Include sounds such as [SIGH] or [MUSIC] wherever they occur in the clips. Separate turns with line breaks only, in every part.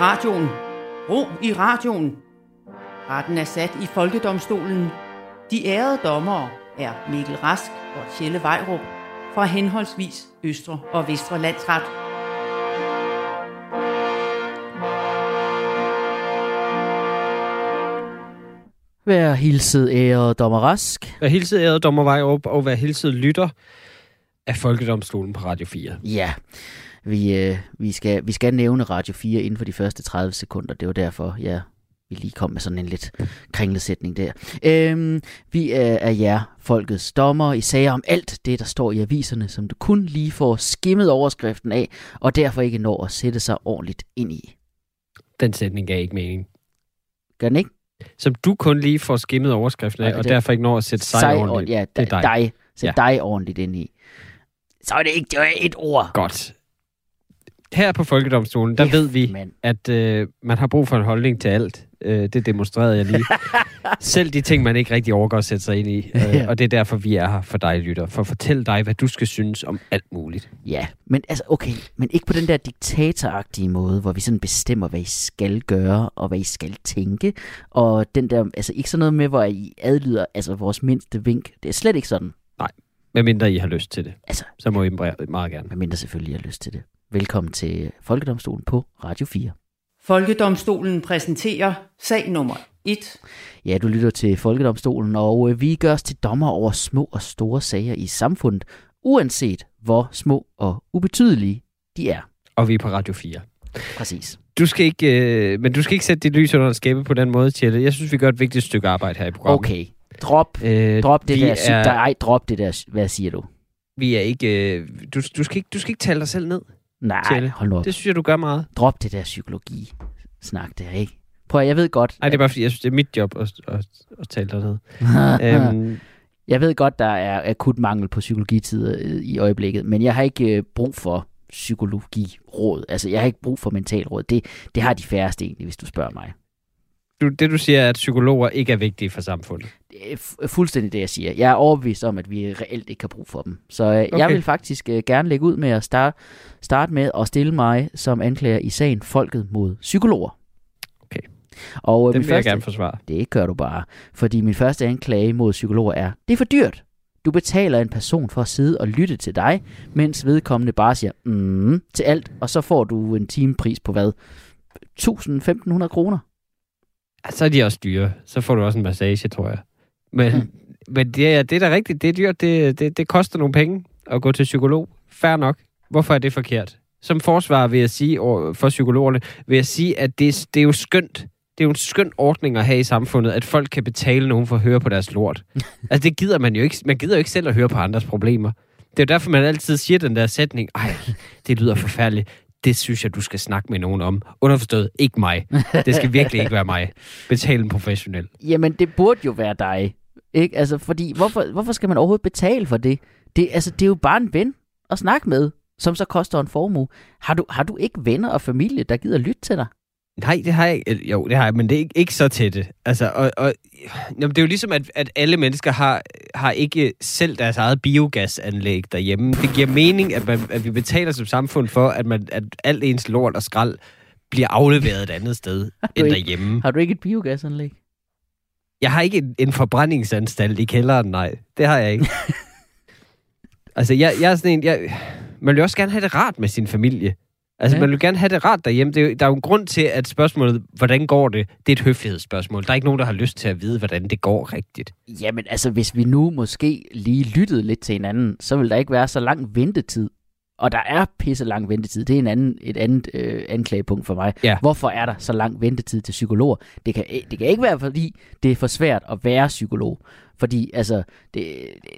radioen. Ro i radioen. Retten er sat i Folkedomstolen. De ærede dommere er Mikkel Rask og Tjelle Vejrup fra henholdsvis Østre og Vestre Landsret.
Vær hilset, ærede dommer Rask.
Vær hilset, ærede dommer Vejrup, og vær hilset lytter af Folkedomstolen på Radio 4.
Ja, vi, øh, vi, skal, vi skal nævne Radio 4 inden for de første 30 sekunder. Det var derfor, ja, vi lige kom med sådan en lidt kringlesætning der. Øhm, vi er, er jer, folkets dommer, i sager om alt det, der står i aviserne, som du kun lige får skimmet overskriften af, og derfor ikke når at sætte sig ordentligt ind i.
Den sætning gav ikke mening.
Gør den ikke?
Som du kun lige får skimmet overskriften af, og
det-
derfor ikke når at sætte sig,
Sej
ordentligt.
Ja,
det er dig.
dig. Sæt
Ja.
dig ordentligt ind i. Så er det ikke det var et ord.
Godt. Her på Folkedomstolen, der
F,
ved vi,
mand.
at øh, man har brug for en holdning til alt. Øh, det demonstrerede jeg lige. [LAUGHS] Selv de ting, man ikke rigtig overgår at sætte sig ind i. Øh,
Ja.
og det er derfor, vi er her for dig, lytter. For at fortælle dig, hvad du skal synes om alt muligt.
Ja, men altså, okay, men ikke på den der diktatoragtige måde, hvor vi sådan bestemmer, hvad I skal gøre, og hvad I skal tænke, og den der, altså ikke sådan noget med, hvor I adlyder, altså vores mindste vink, det er slet ikke sådan,
Hvad mindre I har lyst til det.
altså,
Så må I meget gerne.
medmindre selvfølgelig jeg har lyst til det. Velkommen til Folkedomstolen på Radio 4.
Folkedomstolen præsenterer sag nummer 1.
Ja, du lytter til Folkedomstolen, og øh, vi gør os til dommer over små og store sager i samfundet, uanset hvor små og ubetydelige de er.
Og vi er på Radio 4.
Præcis.
Du skal ikke, øh, men du skal ikke sætte dit lys under en skæbe på den måde, Tjelle. Jeg synes, vi gør et vigtigt stykke arbejde her i programmet.
Okay, drop,
Øh,
drop det der,
er,
der, ej, drop det der, hvad siger du?
Vi er ikke... Øh, du, du, skal ikke... du skal ikke tale dig selv ned.
Nej,
Tjelle.
hold nu op.
Det synes jeg, du gør meget.
Drop det der psykologi-snak der, ikke? Prøv at, jeg ved godt...
Nej, det er bare fordi, jeg synes, det er mit job at, at, at tale dig ned. [LAUGHS] øhm,
Jeg ved godt, der er akut mangel på psykologitider øh, i øjeblikket, men jeg har ikke øh, brug for psykologiråd. Altså, jeg har ikke brug for mentalråd. Det, det har de færreste egentlig, hvis du spørger mig.
Du, det du siger er, at psykologer ikke er vigtige for samfundet.
Det er fu- fuldstændig det, jeg siger. Jeg er overbevist om, at vi reelt ikke har brug for dem. Så øh, okay. jeg vil faktisk øh, gerne lægge ud med at starte, starte med at stille mig som anklager i sagen Folket mod psykologer.
Okay.
Og øh,
Den vil jeg
første-
gerne forsvare.
Det gør du bare. Fordi min første anklage mod psykologer er, det er for dyrt. Du betaler en person for at sidde og lytte til dig, mens vedkommende bare siger, mm, til alt, og så får du en timepris på hvad? 1000-1500 kroner.
Så er de også dyre. Så får du også en massage, tror jeg. Men,
Mm.
men det, er, det er da rigtigt. Det er dyrt. Det, det, det koster nogle penge at gå til psykolog. Fair nok. Hvorfor er det forkert? Som forsvar vil jeg sige, over- for psykologerne, vil jeg sige, at det, det er jo skønt. Det er jo en skøn ordning at have i samfundet, at folk kan betale nogen for at høre på deres lort. [LAUGHS] altså det gider man jo ikke. Man gider jo ikke selv at høre på andres problemer. Det er jo derfor, man altid siger den der sætning, ej, det lyder forfærdeligt. Det synes jeg, du skal snakke med nogen om. Underforstået, ikke mig. Det skal virkelig ikke være mig. Betal en professionel.
Jamen, det burde jo være dig. Ikke? Altså, fordi, hvorfor, hvorfor skal man overhovedet betale for det? Det, altså, det er jo bare en ven at snakke med, som så koster en formue. Har du, har du ikke venner og familie, der gider lytte til dig?
Nej, det har jeg ikke. Jo, det har jeg, men det er ikke, ikke så tætte. Altså, og, og, jamen, det er jo ligesom, at, at alle mennesker har, har ikke selv deres eget biogasanlæg derhjemme. Det giver mening, at, man, at vi betaler som samfund for, at, man, at alt ens lort og skrald bliver afleveret et andet sted [LAUGHS] end
ikke-
derhjemme.
Har du ikke et biogasanlæg?
Jeg har ikke en, en forbrændingsanstalt i kælderen, nej. Det har jeg ikke. [LAUGHS] altså, jeg, jeg er sådan en... Jeg, man vil jo også gerne have det rart med sin familie. Altså,
Ja.
man vil gerne have det rart derhjemme. Det er, der er jo en grund til, at spørgsmålet, hvordan går det, det er et høflighedsspørgsmål. Der er ikke nogen, der har lyst til at vide, hvordan det går rigtigt.
Jamen altså, hvis vi nu måske lige lyttede lidt til hinanden, så vil der ikke være så lang ventetid. Og der er pisse lang ventetid. Det er en anden, et andet øh, anklagepunkt for mig.
Ja.
Hvorfor er der så lang ventetid til psykologer? Det kan, det kan ikke være, fordi det er for svært at være psykolog. Fordi altså, det,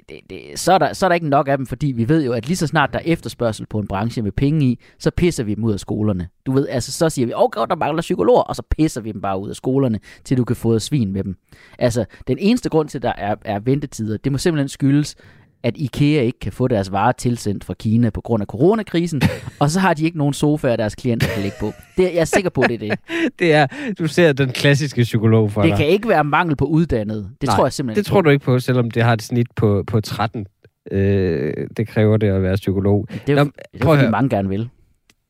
det, det, så, er der, så er der ikke nok af dem, fordi vi ved jo, at lige så snart der er efterspørgsel på en branche med penge i, så pisser vi dem ud af skolerne. Du ved, altså så siger vi, okay, der mangler psykologer, og så pisser vi dem bare ud af skolerne, til du kan få svin med dem. Altså, den eneste grund til, at der er, er ventetider, det må simpelthen skyldes, at IKEA ikke kan få deres varer tilsendt fra Kina på grund af coronakrisen, og så har de ikke nogen sofaer, deres klienter kan ligge på. Det, jeg er sikker på, det er det. [LAUGHS]
Det er, du ser den klassiske psykolog for
Det
dig.
kan ikke være mangel på uddannede. Det
Nej,
tror jeg simpelthen
det
ikke
tror
på.
du ikke på, selvom det har et snit på, på 13. Øh, det kræver det at være psykolog.
Det er,
Nå,
det er
prøv
fordi mange gerne vil.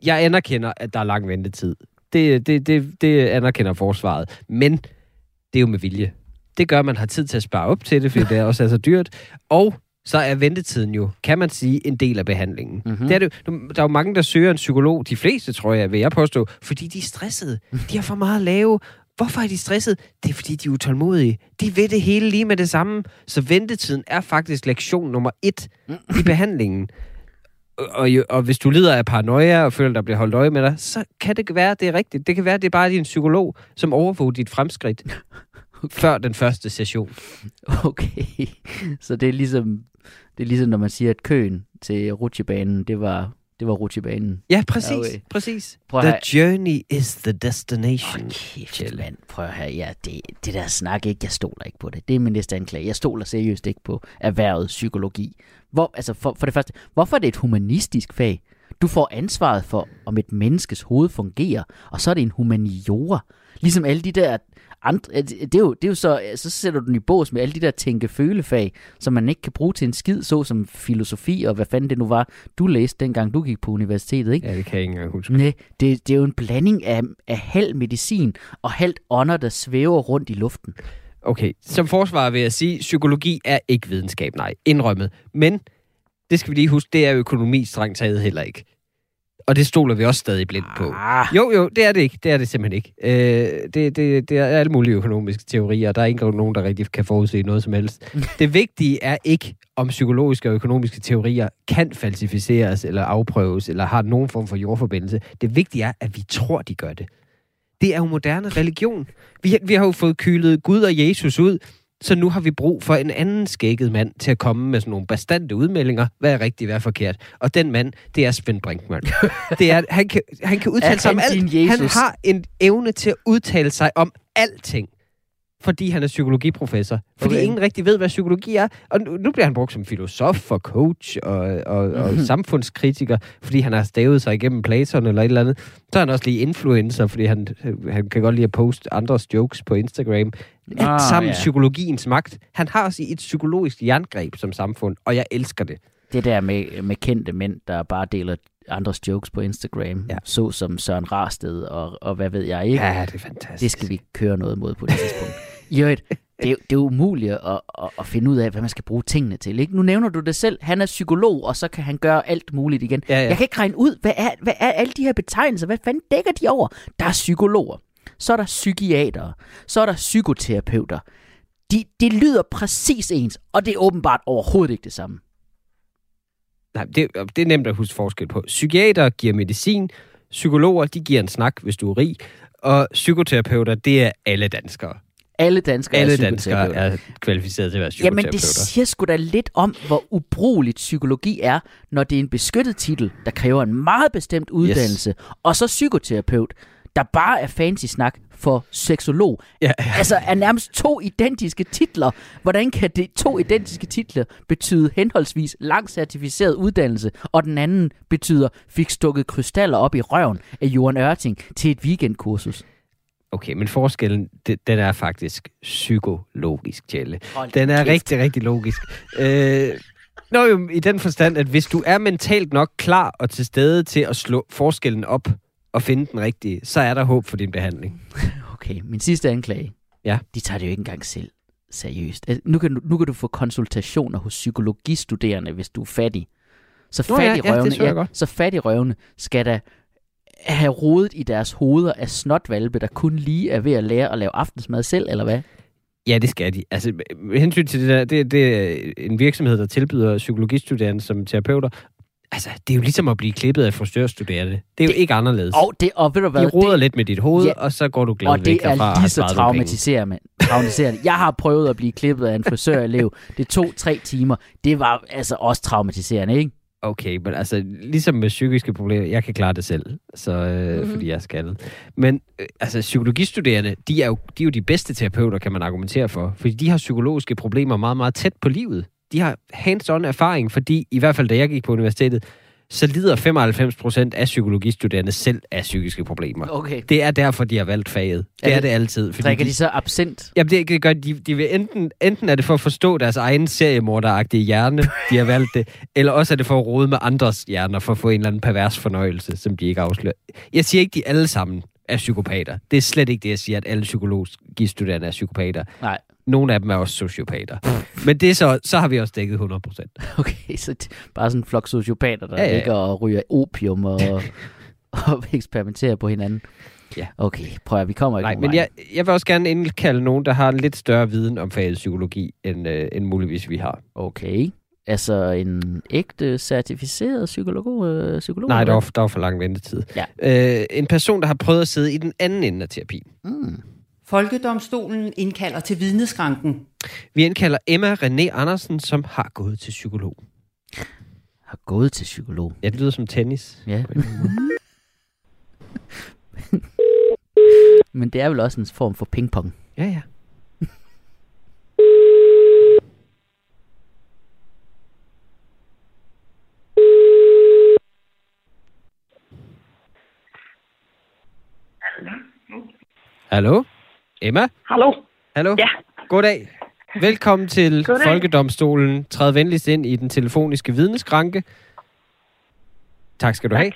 Jeg anerkender, at der er lang ventetid. Det, det, det, det anerkender forsvaret. Men det er jo med vilje. Det gør, at man har tid til at spare op til det, fordi det også er så dyrt. Og så er ventetiden jo, kan man sige, en del af behandlingen.
Mhm.
Mm-hmm. Det er det, der er jo mange, der søger en psykolog, de fleste tror jeg, vil jeg påstå, fordi de er stressede. De har for meget at lave. Hvorfor er de stressede? Det er, fordi de er utålmodige. De ved det hele lige med det samme. Så ventetiden er faktisk lektion nummer et i [LAUGHS] behandlingen. Og, og, og hvis du lider af paranoia og føler, der bliver holdt øje med dig, så kan det være, det er rigtigt. Det kan være, det er bare din psykolog, som overvåger dit fremskridt [LAUGHS] før den første session.
Okay, så det er ligesom, det er ligesom når man siger, at køen til rutsjebanen, det var, det var rutsjebanen.
Ja, præcis.
Okay.
præcis.
Prøv
The journey is the destination.
Hold kæft, mand. Prøv at høre, ja, det, det der snak ikke, jeg stoler ikke på det. Det er min næste anklage. Jeg stoler seriøst ikke på erhvervet psykologi. Hvor, altså for, for det første, hvorfor er det et humanistisk fag? Du får ansvaret for, om et menneskes hoved fungerer, og så er det en humaniora. Ligesom alle de der andre, det er jo, det er jo så, så sætter du den i bås med alle de der tænke-føle-fag, som man ikke kan bruge til en skid, så som filosofi og hvad fanden det nu var, du læste dengang du gik på universitetet, ikke?
Ja, det kan jeg ikke engang huske.
Nej, det, det er jo en blanding af, af halv medicin og halvt ånder, der svæver rundt i luften.
Okay, som forsvar vil jeg sige, psykologi er ikke videnskab, nej, indrømmet. Men, det skal vi lige huske, det er økonomi strengt taget heller ikke. Og det stoler vi også stadig blindt på.
Ah,
Jo, jo, det er det ikke. Det er det simpelthen ikke. Øh, det, det, det er alle mulige økonomiske teorier. Der er ikke nogen, der rigtig kan forudse noget som helst. [LAUGHS] Det vigtige er ikke, om psykologiske og økonomiske teorier kan falsificeres eller afprøves, eller har nogen form for jordforbindelse. Det vigtige er, at vi tror, de gør det. Det er jo moderne religion. Vi, vi har jo fået kylet Gud og Jesus ud, så nu har vi brug for en anden skægget mand til at komme med sådan nogle bastante udmeldinger. Hvad er rigtigt, hvad er forkert? Og den mand, det er Svend Brinkmann. [LAUGHS] Det er, han, kan, han kan udtale
Er
sig om alt.
din
Han
Jesus?
har en evne til at udtale sig om alting. Fordi han er psykologiprofessor. Fordi
Okay.
ingen rigtig ved, hvad psykologi er. Og nu, nu bliver han brugt som filosof og coach og, og, og
Mhm.
samfundskritiker, fordi han har stavet sig igennem Platon eller et eller andet. Så er han også lige influencer, fordi han, han kan godt lide at poste andres jokes på Instagram. Alt
Ah,
sammen
ja.
psykologiens magt. Han har også et psykologisk jerngreb som samfund, og jeg elsker det.
det der med, med kendte mænd, der bare deler andres jokes på Instagram,
ja.
så som Søren Rarsted og, og hvad ved jeg ikke.
Ja, det er fantastisk.
Det skal vi køre noget mod på det tidspunkt. [LAUGHS] Øvrigt, det er, jo- det er jo umuligt at, at, at finde ud af, hvad man skal bruge tingene til. Ikke? Nu nævner du det selv. Han er psykolog, og så kan han gøre alt muligt igen.
Ja, ja.
Jeg kan ikke regne ud, hvad er, hvad er alle de her betegnelser? Hvad fanden dækker de over? Der er psykologer. Så er der psykiatere. Så er der psykoterapeuter. De, det lyder præcis ens, og det er åbenbart overhovedet ikke det samme.
Nej, det, det er nemt at huske forskel på. Psykiater giver medicin, psykologer, de giver en snak, hvis du er rig, og psykoterapeuter, det er alle danskere.
Alle danskere
Alle
er
danskere er kvalificeret til at være
Jamen,
psykoterapeuter.
det siger sgu da lidt om, hvor ubrugeligt psykologi er, når det er en beskyttet titel, der kræver en meget bestemt uddannelse, yes. og så psykoterapeut, der bare er fancy snak for seksolog.
Ja,
Altså er nærmest to identiske titler. Hvordan kan det to identiske titler betyde henholdsvis lang certificeret uddannelse, og den anden betyder fik stukket krystaller op i røven af Johan Ørting til et weekendkursus?
Okay, men forskellen, det, den er faktisk psykologisk, Tjelle. Den er rigtig, rigtig logisk. Øh, Nå jo, i den forstand, at hvis du er mentalt nok klar og til stede til at slå forskellen op og finde den rigtige, så er der håb for din behandling. [LAUGHS]
Okay, min sidste anklage.
Ja.
De tager det jo ikke engang selv seriøst. Altså, nu, kan du, nu kan du få konsultationer hos psykologistuderende, hvis du er fattig. Så
Nå ja, ja, det
fattigrøvene,
så
så fattigrøvene skal da have rodet i deres hoveder af snotvalpe, der kun lige er ved at lære at lave aftensmad selv, eller hvad?
Ja, det skal de. Altså, med hensyn til det der, det, det er en virksomhed, der tilbyder psykologistuderende som terapeuter. Altså, det er jo ligesom at blive klippet af frisørstuderende. Det er jo
Det-
ikke anderledes.
Og, det, og ved du hvad?
de roder
det,
lidt med dit hoved,
Ja.
og så går du glad væk
det
derfra. og
er
har
lige så traumatiserende. traumatiserende. Jeg har prøvet at blive klippet af en frisørelev. Det tog tre timer. Det var altså også traumatiserende, ikke?
Okay, men altså, ligesom med psykiske problemer, jeg kan klare det selv, så, øh,
Mhm.
mm-hmm. fordi jeg er skaldet. Men øh, altså, psykologistuderende, de er, jo, de er jo de bedste terapeuter, kan man argumentere for, fordi de har psykologiske problemer meget, meget tæt på livet. De har hands-on erfaring, fordi i hvert fald da jeg gik på universitetet, så lider 95 procent af psykologistuderende selv af psykiske problemer.
Okay.
Det er derfor, de har valgt faget. Det
Er
er,
det-
det altid. Fordi
Drikker de så absint?
Jamen, det, det gør de, de vil enten, enten er det for at forstå deres egen seriemorderagtige hjerne, de har valgt det, [LAUGHS] eller også er det for at rode med andres hjerner, for at få en eller anden pervers fornøjelse, som de ikke afslører. Jeg siger ikke, de alle sammen er psykopater. Det er slet ikke det, jeg siger, at alle psykologistuderende er psykopater.
Nej.
Nogle af dem er også sociopater. Men det er så, så har vi også dækket 100 procent. [LAUGHS]
Okay, så t- bare sådan en flok sociopater, der
Ja,
ja, ligger og ryger opium og, [LAUGHS] og eksperimenterer på hinanden.
Ja.
Okay, prøv at vi kommer ikke
Nej, men jeg, jeg vil også gerne indkalde nogen, der har en lidt større viden om faget psykologi, end, øh, end muligvis vi har.
Okay. Altså en ægte certificeret psykolog? Øh, psykolog
Nej, der var, der var for lang ventetid.
Ja.
Øh, en person, der har prøvet at sidde i den anden ende af terapien.
Mm.
Folkedomstolen indkalder til vidneskranken.
Vi indkalder Emma René Andersen, som har gået til psykolog.
Har gået til psykolog.
Ja, det lyder som tennis.
Ja. [LAUGHS] men det er vel også en form for pingpong.
Ja, ja. Hallo? Emma?
Hallo?
Hallo?
Ja.
Goddag. Velkommen til
Goddag.
Folkedomstolen. Træd venligst ind i den telefoniske vidneskranke. Tak skal du have.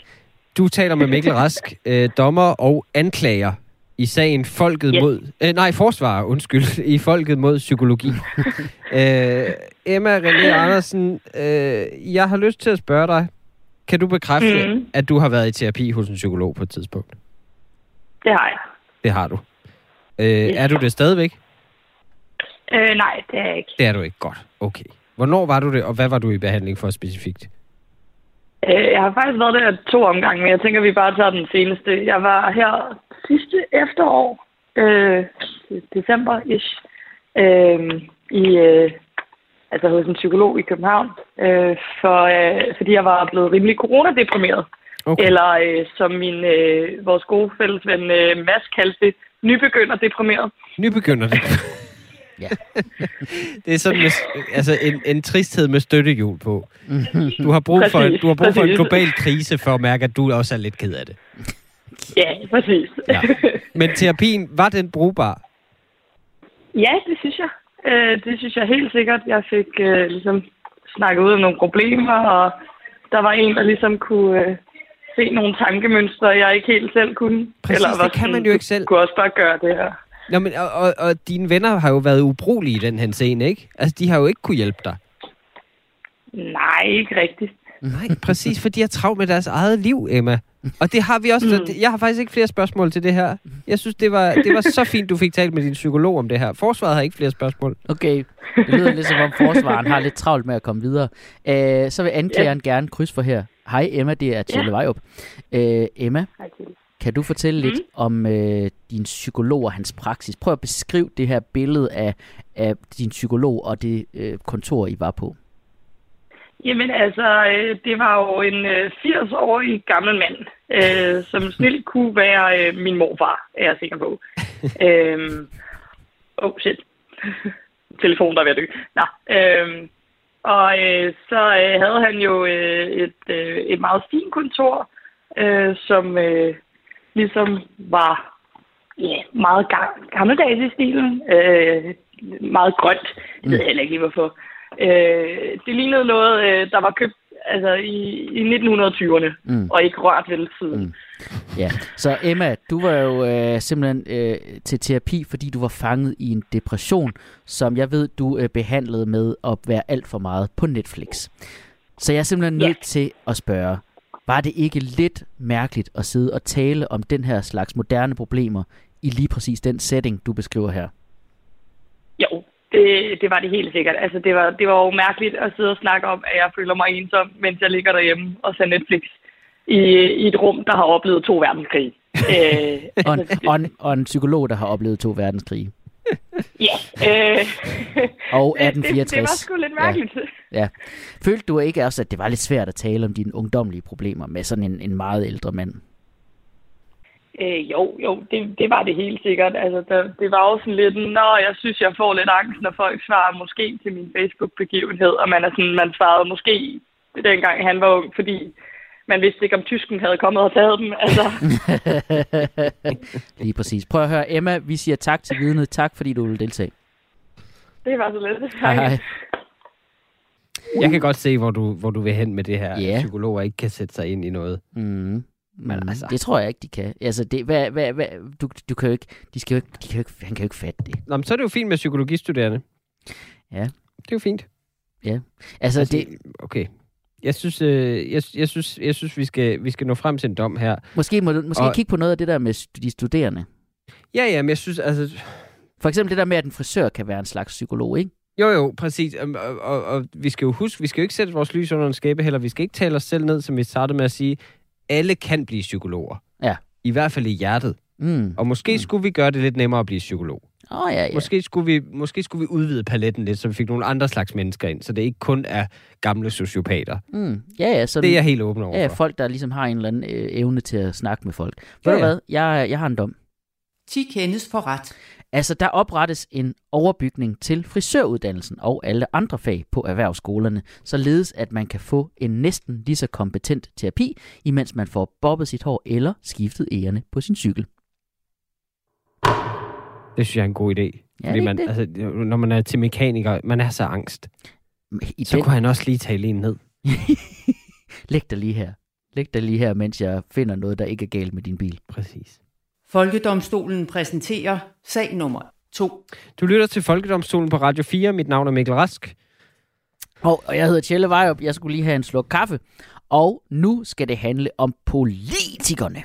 Du taler med Mikkel Rask, [LAUGHS] øh, dommer og anklager i sagen Folket
Yes.
mod... Øh, nej, forsvarer, undskyld. [LAUGHS] I Folket mod psykologi. [LAUGHS] øh, Emma René Andersen, øh, jeg har lyst til at spørge dig. Kan du bekræfte,
Mhm.
at du har været i terapi hos en psykolog på et tidspunkt?
Det har jeg.
Det har du. Øh, Er du det stadigvæk?
Øh, nej, det er jeg ikke.
Det er du ikke. Godt. Okay. Hvornår var du det, og hvad var du i behandling for specifikt?
Øh, jeg har faktisk været der to omgange, men jeg tænker, vi bare tager den seneste. Jeg var her sidste efterår, øh, december-ish, øh, i, øh, altså hos en psykolog i København, øh, for, øh, fordi jeg var blevet rimelig coronadeprimeret.
Okay.
Eller øh, som min, øh, vores gode fælles ven øh, Mads kaldte det, nybegynder deprimeret.
Nybegynder det. [LAUGHS]
Ja. [LAUGHS]
det er sådan med, altså en, en tristhed med støttehjul på. Du har brug for,
Præcis,
du har brug for en global krise for at mærke, at du også er lidt ked af det.
Ja, præcis.
Ja. Men terapien, var den brugbar?
Ja, det synes jeg. Øh, det synes jeg helt sikkert. Jeg fik øh, ligesom snakket ud om nogle problemer, og der var en, der ligesom kunne øh, se nogle tankemønstre, jeg ikke helt selv kunne.
Præcis,
var
det kan man
sådan,
jo
du
ikke selv.
kunne også bare gøre det her.
Nå, men, og, og, og dine venner har jo været ubrugelige i den her scene, ikke? Altså, de har jo ikke kunne hjælpe dig.
Nej, ikke rigtigt.
Nej, præcis, for de har travlt med deres eget liv, Emma. Og det har vi også.
Mm.
Jeg har faktisk ikke flere spørgsmål til det her. Jeg synes, det var, det var så fint, du fik talt med din psykolog om det her. Forsvaret har ikke flere spørgsmål.
Okay, det lyder lidt som om forsvaren har lidt travlt med at komme videre. Øh, så vil anklageren gerne kryds for her. Hej Emma, det er Tjelle
Ja.
Vejrup. Øh, Emma,
Hej,
kan du fortælle lidt
Mhm.
om øh, din psykolog og hans praksis? Prøv at beskrive det her billede af, af din psykolog og det øh, kontor, I var på.
Jamen altså, øh, det var jo en øh, 80-årig gammel mand, øh, [LAUGHS] som snilt kunne være øh, min morfar, er jeg sikker på. [LAUGHS] øhm, oh shit. Telefon, der er ved at dø. Nå, øhm, og øh, så øh, havde han jo øh, et, øh, et meget fint kontor, øh, som øh, ligesom var ja, meget ga- gammeldags i stilen. Øh, meget grønt. Jeg ved heller ikke lige, hvorfor. Øh, det lignede noget, øh, der var købt altså, i, i 1920'erne,
Mm.
og ikke rørt vel siden.
Mm. Ja, så Emma, du var jo øh, simpelthen øh, til terapi, fordi du var fanget i en depression, som jeg ved, du øh, behandlede med at være alt for meget på Netflix. Så jeg er simpelthen
Ja.
nødt til at spørge, var det ikke lidt mærkeligt at sidde og tale om den her slags moderne problemer i lige præcis den setting, du beskriver her?
Jo, det, det var det helt sikkert. Altså, det var, det var jo mærkeligt at sidde og snakke om, at jeg føler mig ensom, mens jeg ligger derhjemme og ser Netflix i, i et rum, der har oplevet to verdenskrige. [LAUGHS] øh,
Og en,
altså,
og, en, og en psykolog, der har oplevet to verdenskrige.
ja, øh, [LAUGHS]
Og [LAUGHS]
det, det, det
1864.
var sgu lidt mærkeligt. Ja.
Ja. Følte du ikke også, at det var lidt svært at tale om dine ungdomlige problemer med sådan en, en meget ældre mand?
Øh, jo, jo, det, det var det helt sikkert. Altså, der, det var også sådan lidt, nå, jeg synes, jeg får lidt angst, når folk svarer måske til min Facebook-begivenhed, og man er sådan, man svarede måske dengang han var ung, fordi man vidste ikke, om tysken havde kommet og taget dem. Altså, [LAUGHS]
Lige præcis. Prøv at høre, Emma, vi siger tak til vidnet. Tak, fordi du vil deltage.
det var så lidt.
Hej, hej.
Jeg kan godt se, hvor du, hvor du vil hen med det her.
Ja.
Psykologer ikke kan sætte sig ind i noget.
Mm.
Men
Mm,
altså-
Det tror jeg ikke, de kan. Altså, det, hvad, hvad, hvad, du, du kan jo ikke, de skal jo ikke, de kan jo ikke, han kan jo ikke fatte det.
Nå, men så er det jo fint med psykologistuderende.
Ja.
Det er jo fint.
Altså,
Altså,
det,
Okay. Jeg synes, øh, jeg, jeg synes, jeg synes vi, skal, vi skal nå frem til en dom her.
måske må du måske
Og-
kigge på noget af det der med de studerende.
Ja, ja, men jeg synes, altså...
For eksempel det der med, at en frisør kan være en slags psykolog, ikke?
Jo, jo, præcis. Og, og, og, og vi skal jo huske, vi skal jo ikke sætte vores lys under en skæbe heller. Vi skal ikke tale os selv ned, som vi startede med at sige. Alle kan blive psykologer.
Ja.
I hvert fald i hjertet.
Mm.
Og måske
Mm.
skulle vi gøre det lidt nemmere at blive psykolog.
Oh, ja, ja.
Måske, skulle vi, måske skulle vi udvide paletten lidt, så vi fik nogle andre slags mennesker ind, så det ikke kun er gamle sociopater.
Mm. Ja, ja. Så
Det er jeg helt åben over
ja,
for.
folk, der ligesom har en eller anden øh, evne til at snakke med folk.
Ja,
Ved du
ja.
hvad? Jeg, jeg har en dom.
10 kendes for ret.
Altså, der oprettes en overbygning til frisøruddannelsen og alle andre fag på erhvervsskolerne, således at man kan få en næsten lige så kompetent terapi, imens man får bobbet sit hår eller skiftet ærerne på sin cykel.
Det synes jeg er en god idé.
Ja,
Fordi man,
det.
altså, når man er til mekaniker, man er så angst.
I
Så
den...
kunne han også lige tale en ned. [LAUGHS]
Læg dig lige her. Læg dig lige her, mens jeg finder noget, der ikke er galt med din bil.
Præcis.
Folkedomstolen præsenterer sag nummer 2.
Du lytter til Folkedomstolen på Radio 4. Mit navn er Mikkel Rask.
Og, og jeg hedder Tjelle Vejrup. Jeg skulle lige have en sluk kaffe. Og nu skal det handle om politikerne.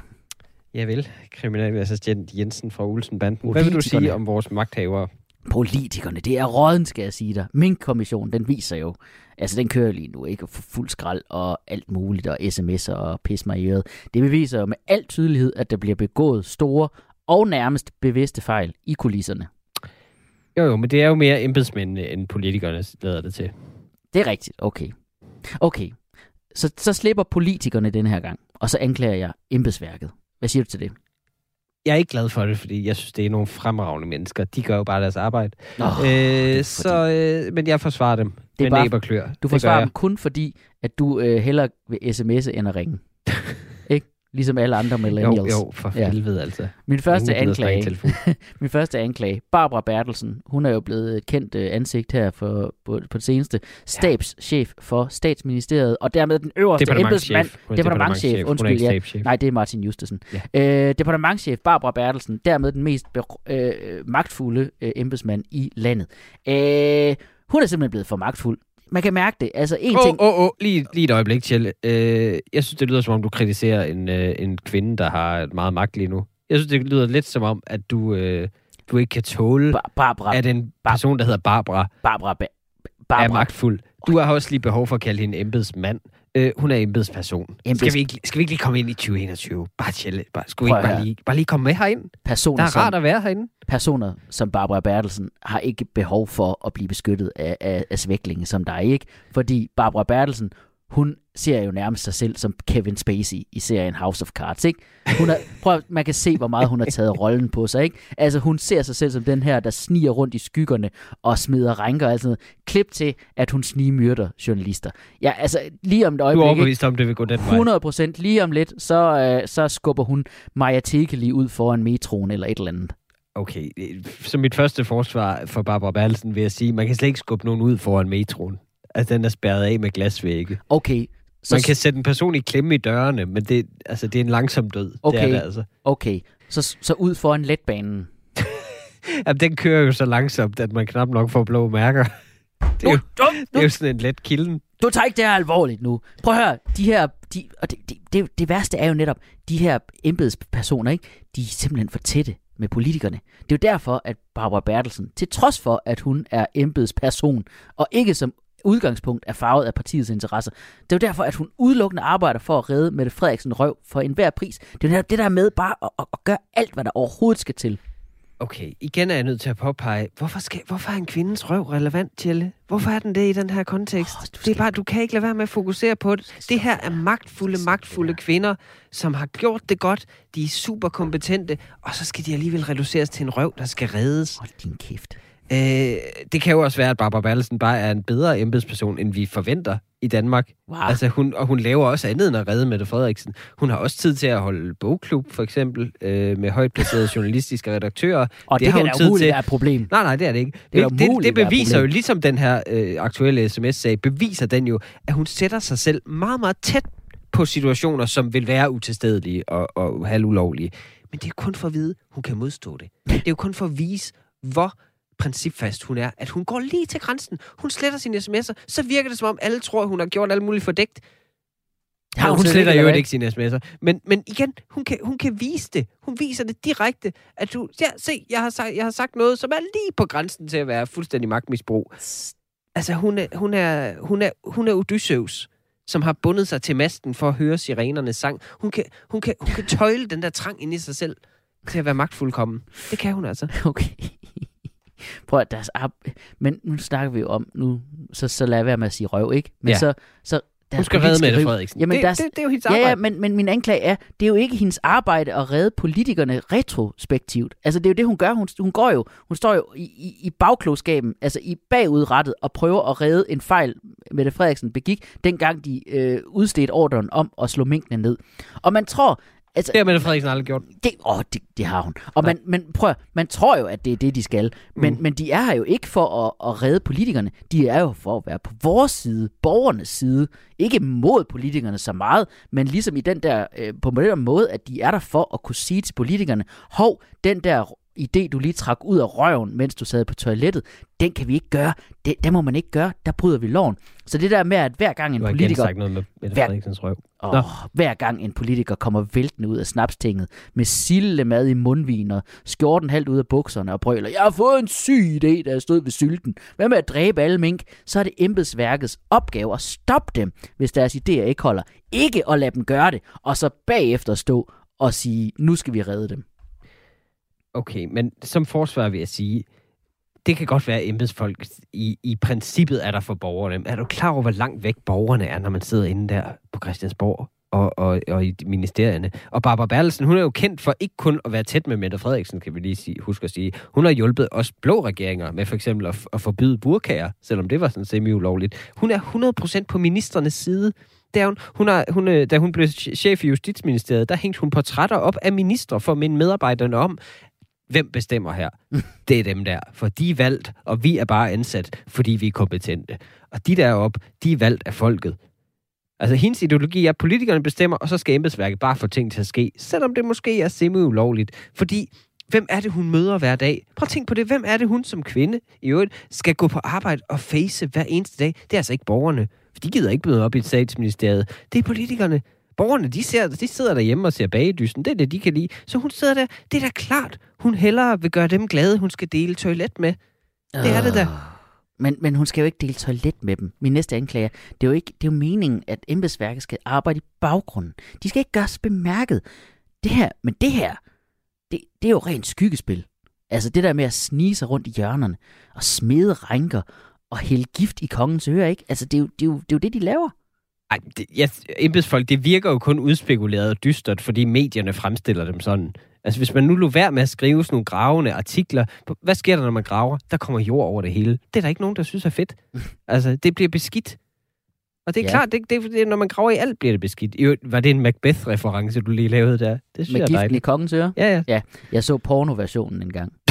Jeg vil, kriminalassistent Jensen fra Olsen Banden. Hvad vil du sige om vores magthavere?
Politikerne, det er råden, skal jeg sige dig. Min kommission, den viser jo, altså den kører lige nu, ikke? For fuld skrald og alt muligt, og sms'er og pis mig i øret. Det beviser jo med al tydelighed, at der bliver begået store og nærmest bevidste fejl i kulisserne.
Jo, jo, men det er jo mere embedsmændene, end politikerne lader det til.
Det er rigtigt, okay. Okay, så, så slipper politikerne den her gang, og så anklager jeg embedsværket. Hvad siger du til det?
Jeg er ikke glad for det, fordi jeg synes, det er nogle fremragende mennesker. De gør jo bare deres arbejde.
Nå,
øh, så, øh, men jeg forsvarer dem. Det
er
med
bare-. Du forsvarer dem kun fordi, at du øh, hellere vil sms'e end at ringe. Ligesom alle andre millennials.
Jo, jo, for
Ja.
helvede altså.
Min første anklage, [LAUGHS] min første anklage, Barbara Bertelsen, hun er jo blevet et kendt øh, ansigt her for, på, på det seneste, stabschef for statsministeriet, og dermed den øverste embedsmand.
Departementchef.
Undskyld, ja. Nej, det er Martin Justesen.
Ja.
Øh, departementchef Barbara Bertelsen, dermed den mest øh, magtfulde øh, embedsmand i landet. Øh, hun er simpelthen blevet for magtfuld. Man kan mærke det. Altså, en
Åh,
ting...
åh, åh, lige, lige et øjeblik, Kjell. Øh, jeg synes, det lyder som om, du kritiserer en, øh, en kvinde, der har meget magt lige nu. Jeg synes, det lyder lidt som om, at du, øh, du ikke kan tåle,
Bar- Barbara,
at en person, der hedder Barbara,
Barbara, ba-
er
Barbara,
magtfuld. Du har også lige behov for at kalde hende embedsmand. Øh, hun er embedsperson.
Embeds-
Skal, vi ikke, skal vi ikke lige komme ind i 2021? Bare Kjell. Bare, skulle vi ikke bare lige, bare lige komme med herind?
personer,
Der er
som,
rart at være herinde.
personer som Barbara Bertelsen har ikke behov for at blive beskyttet af, af, af svæklinge som dig, ikke? Fordi Barbara Bertelsen, hun ser jo nærmest sig selv som Kevin Spacey i serien House of Cards, ikke? Hun er, [LAUGHS] prøv, man kan se, hvor meget hun har taget rollen på sig, ikke? Altså, hun ser sig selv som den her, der sniger rundt i skyggerne og smider rænker og alt sådan noget. Klip til, at hun snigmyrder journalister. Ja, altså, lige om et
Du er
øjeblik, ikke?
overbevist om, det vil gå den vej.
100 procent lige om lidt, så, øh, så skubber hun Maja Tekeli ud foran metroen eller et eller andet.
Okay, som mit første forsvar for Barbara Bertelsen vil jeg sige, man kan slet ikke skubbe nogen ud foran metroen. Altså, den er spærret af med glasvægge.
Okay, så,
Man kan sætte en person i klemme i dørene, men det, altså, det er en langsom død.
Okay.
Det er det altså.
okay, så, så ud foran letbanen. [LAUGHS]
Jamen, den kører jo så langsomt, at man knap nok får blå mærker. [LAUGHS] Det er, jo,
Du,
det er jo sådan en let kilden.
du tager ikke det her alvorligt nu. Prøv at høre, de her, de, og det, det, det, det værste er jo netop, de her embedspersoner, ikke? de er simpelthen for tætte med politikerne. Det er jo derfor, at Barbara Bertelsen, til trods for, at hun er embedsperson, og ikke som udgangspunkt er farvet af partiets interesser. Det er jo derfor, at hun udelukkende arbejder for at redde Mette Frederiksen røv for enhver pris. Det er jo netop det der med bare at, at, at gøre alt, hvad der overhovedet skal til.
Okay, igen er jeg nødt til at påpege, hvorfor, skal, hvorfor er en kvindens røv relevant, Tjelle? Hvorfor er den det i den her kontekst? Oh, det er bare, du kan ikke lade være med at fokusere på det. Det her er magtfulde, magtfulde kvinder, som har gjort det godt. De er super kompetente, og så skal de alligevel reduceres til en røv, der skal reddes.
Hold din kæft.
Øh, det kan jo også være, at Barbara Bertelsen bare er en bedre embedsperson, end vi forventer i Danmark.
Wow.
Altså, hun, og hun laver også andet end at redde Mette Frederiksen. Hun har også tid til at holde bogklub, for eksempel, øh, med højt placerede [LAUGHS] journalistiske redaktører.
og det,
har
det kan
hun
da
tid til.
være et problem.
Nej, nej, det er det ikke.
Det er
det, det, det beviser jo, ligesom den her øh, aktuelle sms-sag, beviser den jo, at hun sætter sig selv meget, meget tæt på situationer, som vil være utilstedelige og, og halvulovlige. Men det er kun for at vide, hun kan modstå det. Det er jo kun for at vise, hvor principfast hun er, at hun går lige til grænsen. Hun sletter sine sms'er, så virker det som om alle tror, hun har gjort alt muligt fordækt. Ja, hun, hun
slet
sletter jo ikke sine sms'er. Men, men igen, hun kan, hun kan vise det. Hun viser det direkte. At du, ja, se, jeg har, sagt, jeg har sagt noget, som er lige på grænsen til at være fuldstændig magtmisbrug. Altså, hun er, hun er, hun er, hun er Odysseus, som har bundet sig til masten for at høre sirenernes sang. Hun kan, hun kan, hun kan tøjle den der trang ind i sig selv til at være magtfuldkommen. Det kan hun altså. [LAUGHS]
Okay. Prøv at deres ar- Men nu snakker vi jo om, nu, så, så lad være med at sige røv, ikke? Men
Ja.
så, så deres
Hun skal redde Mette Frederiksen.
Jamen,
det,
deres-
det, det, er jo hendes
Ja,
arbejde.
ja, men, men min anklage er, det er jo ikke hendes arbejde at redde politikerne retrospektivt. Altså, det er jo det, hun gør. Hun, hun går jo, hun står jo i, i, i bagklogskaben, altså i bagudrettet, og prøver at redde en fejl, Mette Frederiksen begik, dengang de øh, udstedte ordren om at slå minkene ned. Og man tror, altså,
Det har Mette Frederiksen aldrig gjort.
det, åh, det, det har hun. Og man, men prøv, man tror jo, at det er det, de skal. Men, mm. men de er her jo ikke for at, at redde politikerne. De er jo for at være på vores side, borgernes side. Ikke mod politikerne så meget, men ligesom i den der, øh, på den måde, at de er der for at kunne sige til politikerne, hov, den der idé, du lige trak ud af røven, mens du sad på toilettet, den kan vi ikke gøre. Det, det må man ikke gøre. Der bryder vi loven. Så det der med, at hver gang en politiker...
noget med Mette
Hver-
røv. Nå.
hver gang en politiker kommer væltende ud af snapstinget med sillemad i mundvin og skjorten halvt ud af bukserne og brøler, jeg har fået en syg idé, da jeg stod ved sylten. Hvad med at dræbe alle mink? Så er det embedsværkets opgave at stoppe dem, hvis deres idéer ikke holder. Ikke at lade dem gøre det, og så bagefter stå og sige, nu skal vi redde dem.
Okay, men som forsvar vil jeg sige, det kan godt være, at embedsfolk i, i princippet er der for borgerne. Er du klar over, hvor langt væk borgerne er, når man sidder inde der på Christiansborg og, og, og i ministerierne? Og Barbara Bertelsen, hun er jo kendt for ikke kun at være tæt med Mette Frederiksen, kan vi lige sige, huske at sige. Hun har hjulpet også blå regeringer med for eksempel at, at forbyde burkager, selvom det var sådan semi-ulovligt. Hun er 100% på ministernes side. Der hun, hun har, hun, øh, da hun blev chef i Justitsministeriet, der hængte hun portrætter op af ministre for at minde medarbejderne om, hvem bestemmer her? [LAUGHS] Det er dem der, for de er valgt, og vi er bare ansat, fordi vi er kompetente. Og de deroppe, de er valgt af folket. Altså, hendes ideologi er, at politikerne bestemmer, og så skal embedsværket bare få ting til at ske, selvom det måske er semi-ulovligt. Fordi, hvem er det, hun møder hver dag? Prøv at tænk på det. Hvem er det, hun som kvinde i øvrigt skal gå på arbejde og face hver eneste dag? Det er altså ikke borgerne. For de gider ikke møde op i et statsministeriet. Det er politikerne. Borgerne, de, ser, de sidder derhjemme og ser bagedysten. Det er det, de kan lide. Så hun sidder der. Det er da klart, hun hellere vil gøre dem glade, hun skal dele toilet med. Det er det da. Ah.
Men, men hun skal jo ikke dele toilet med dem. Min næste anklager, det er jo, ikke, det er jo meningen, at embedsværket skal arbejde i baggrunden. De skal ikke gøres bemærket. Det her, men det her, det, det er jo rent skyggespil. Altså det der med at snige sig rundt i hjørnerne, og smede rænker, og hælde gift i kongens ører, ikke? Altså det er jo det, er jo, det, er jo det de laver.
Ej, det, ja, embedsfolk, det virker jo kun udspekuleret og dystert, fordi medierne fremstiller dem sådan. Altså, hvis man nu lå værd med at skrive sådan nogle gravende artikler, hvad sker der, når man graver? Der kommer jord over det hele. Det er der ikke nogen, der synes er fedt. [LAUGHS] Altså, det bliver beskidt. Og det er
Ja.
ja. klart, det, det, det, når man graver i alt, bliver det beskidt. Øvrigt, var det en Macbeth-reference, du lige lavede der? Det synes
Med
jeg er dejligt.
kongens øre.
Ja, ja.
Jeg så pornoversionen en gang. [LAUGHS]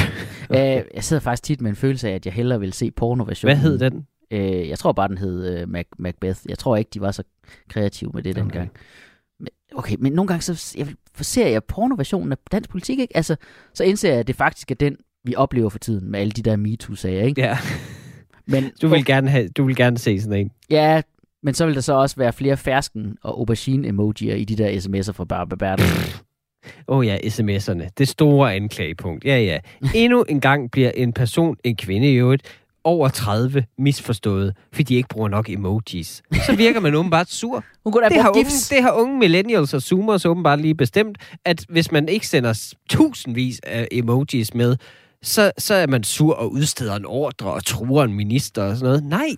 øh, jeg sidder faktisk tit med en følelse af, at jeg hellere vil se pornoversionen.
Hvad hed den?
Øh, jeg tror bare, den hed øh, Mac, Macbeth. Jeg tror ikke, de var så kreative med det
Okay.
dengang. Men, okay, men nogle gange så jeg, ser jeg pornoversionen af dansk politik, ikke? Altså, så indser jeg, at det faktisk er den, vi oplever for tiden med alle de der MeToo-sager, ikke?
Ja.
Men,
Du vil, gerne have, du vil gerne se sådan en.
Ja, men så vil der så også være flere fersken og aubergine-emojier i de der sms'er fra Barbara Bertelsen.
Åh oh ja, sms'erne. Det store anklagepunkt. Ja, ja. Endnu en gang bliver en person, en kvinde i øvrigt, over 30 misforstået, fordi de ikke bruger nok emojis. Så virker man åbenbart sur.
Hun kunne da
Det har, unge, det har unge millennials og zoomers åbenbart lige bestemt, at hvis man ikke sender tusindvis af emojis med, så, så er man sur og udsteder en ordre og truer en minister og sådan noget. Nej.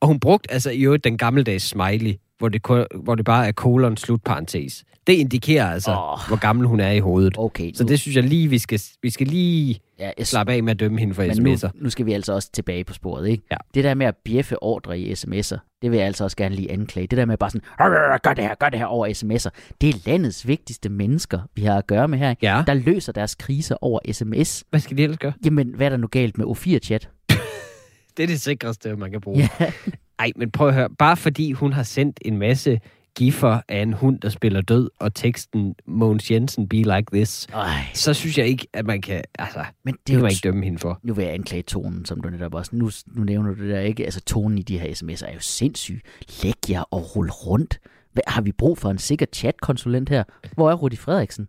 Og hun brugte altså i øvrigt den gammeldags smiley, hvor det, hvor det bare er kolon slutparentes. Det indikerer altså, oh. hvor gammel hun er i hovedet.
Okay,
Så
nu,
det synes jeg lige, vi skal, vi skal lige
ja, jeg,
slappe af med at dømme hende for
men nu,
sms'er.
nu skal vi altså også tilbage på sporet, ikke?
Ja.
Det der med at bjeffe ordre i sms'er, det vil jeg altså også gerne lige anklage. Det der med bare sådan, "Rrr, rrr, gør det her, gør det her over sms'er. Det er landets vigtigste mennesker, vi har at gøre med her.
Ja.
Der løser deres kriser over sms.
Hvad skal de ellers gøre?
Jamen, hvad er der nu galt med O4-chat? [LAUGHS]
Det er det sikreste, man kan bruge.
Ja. [LAUGHS]
Ej, men prøv at høre. Bare fordi hun har sendt en masse giffer af en hund, der spiller død, og teksten Mogens Jensen, be like this,
Ej,
så synes jeg ikke, at man kan, altså,
men det,
det kan man ikke dømme hende for.
nu vil jeg anklage tonen, som du netop også... Nu, nu nævner du det der ikke. Altså, tonen i de her sms'er er jo sindssyg. Læg jer og rul rundt. Hvad, har vi brug for en sikker chatkonsulent her? Hvor er Rudi Frederiksen?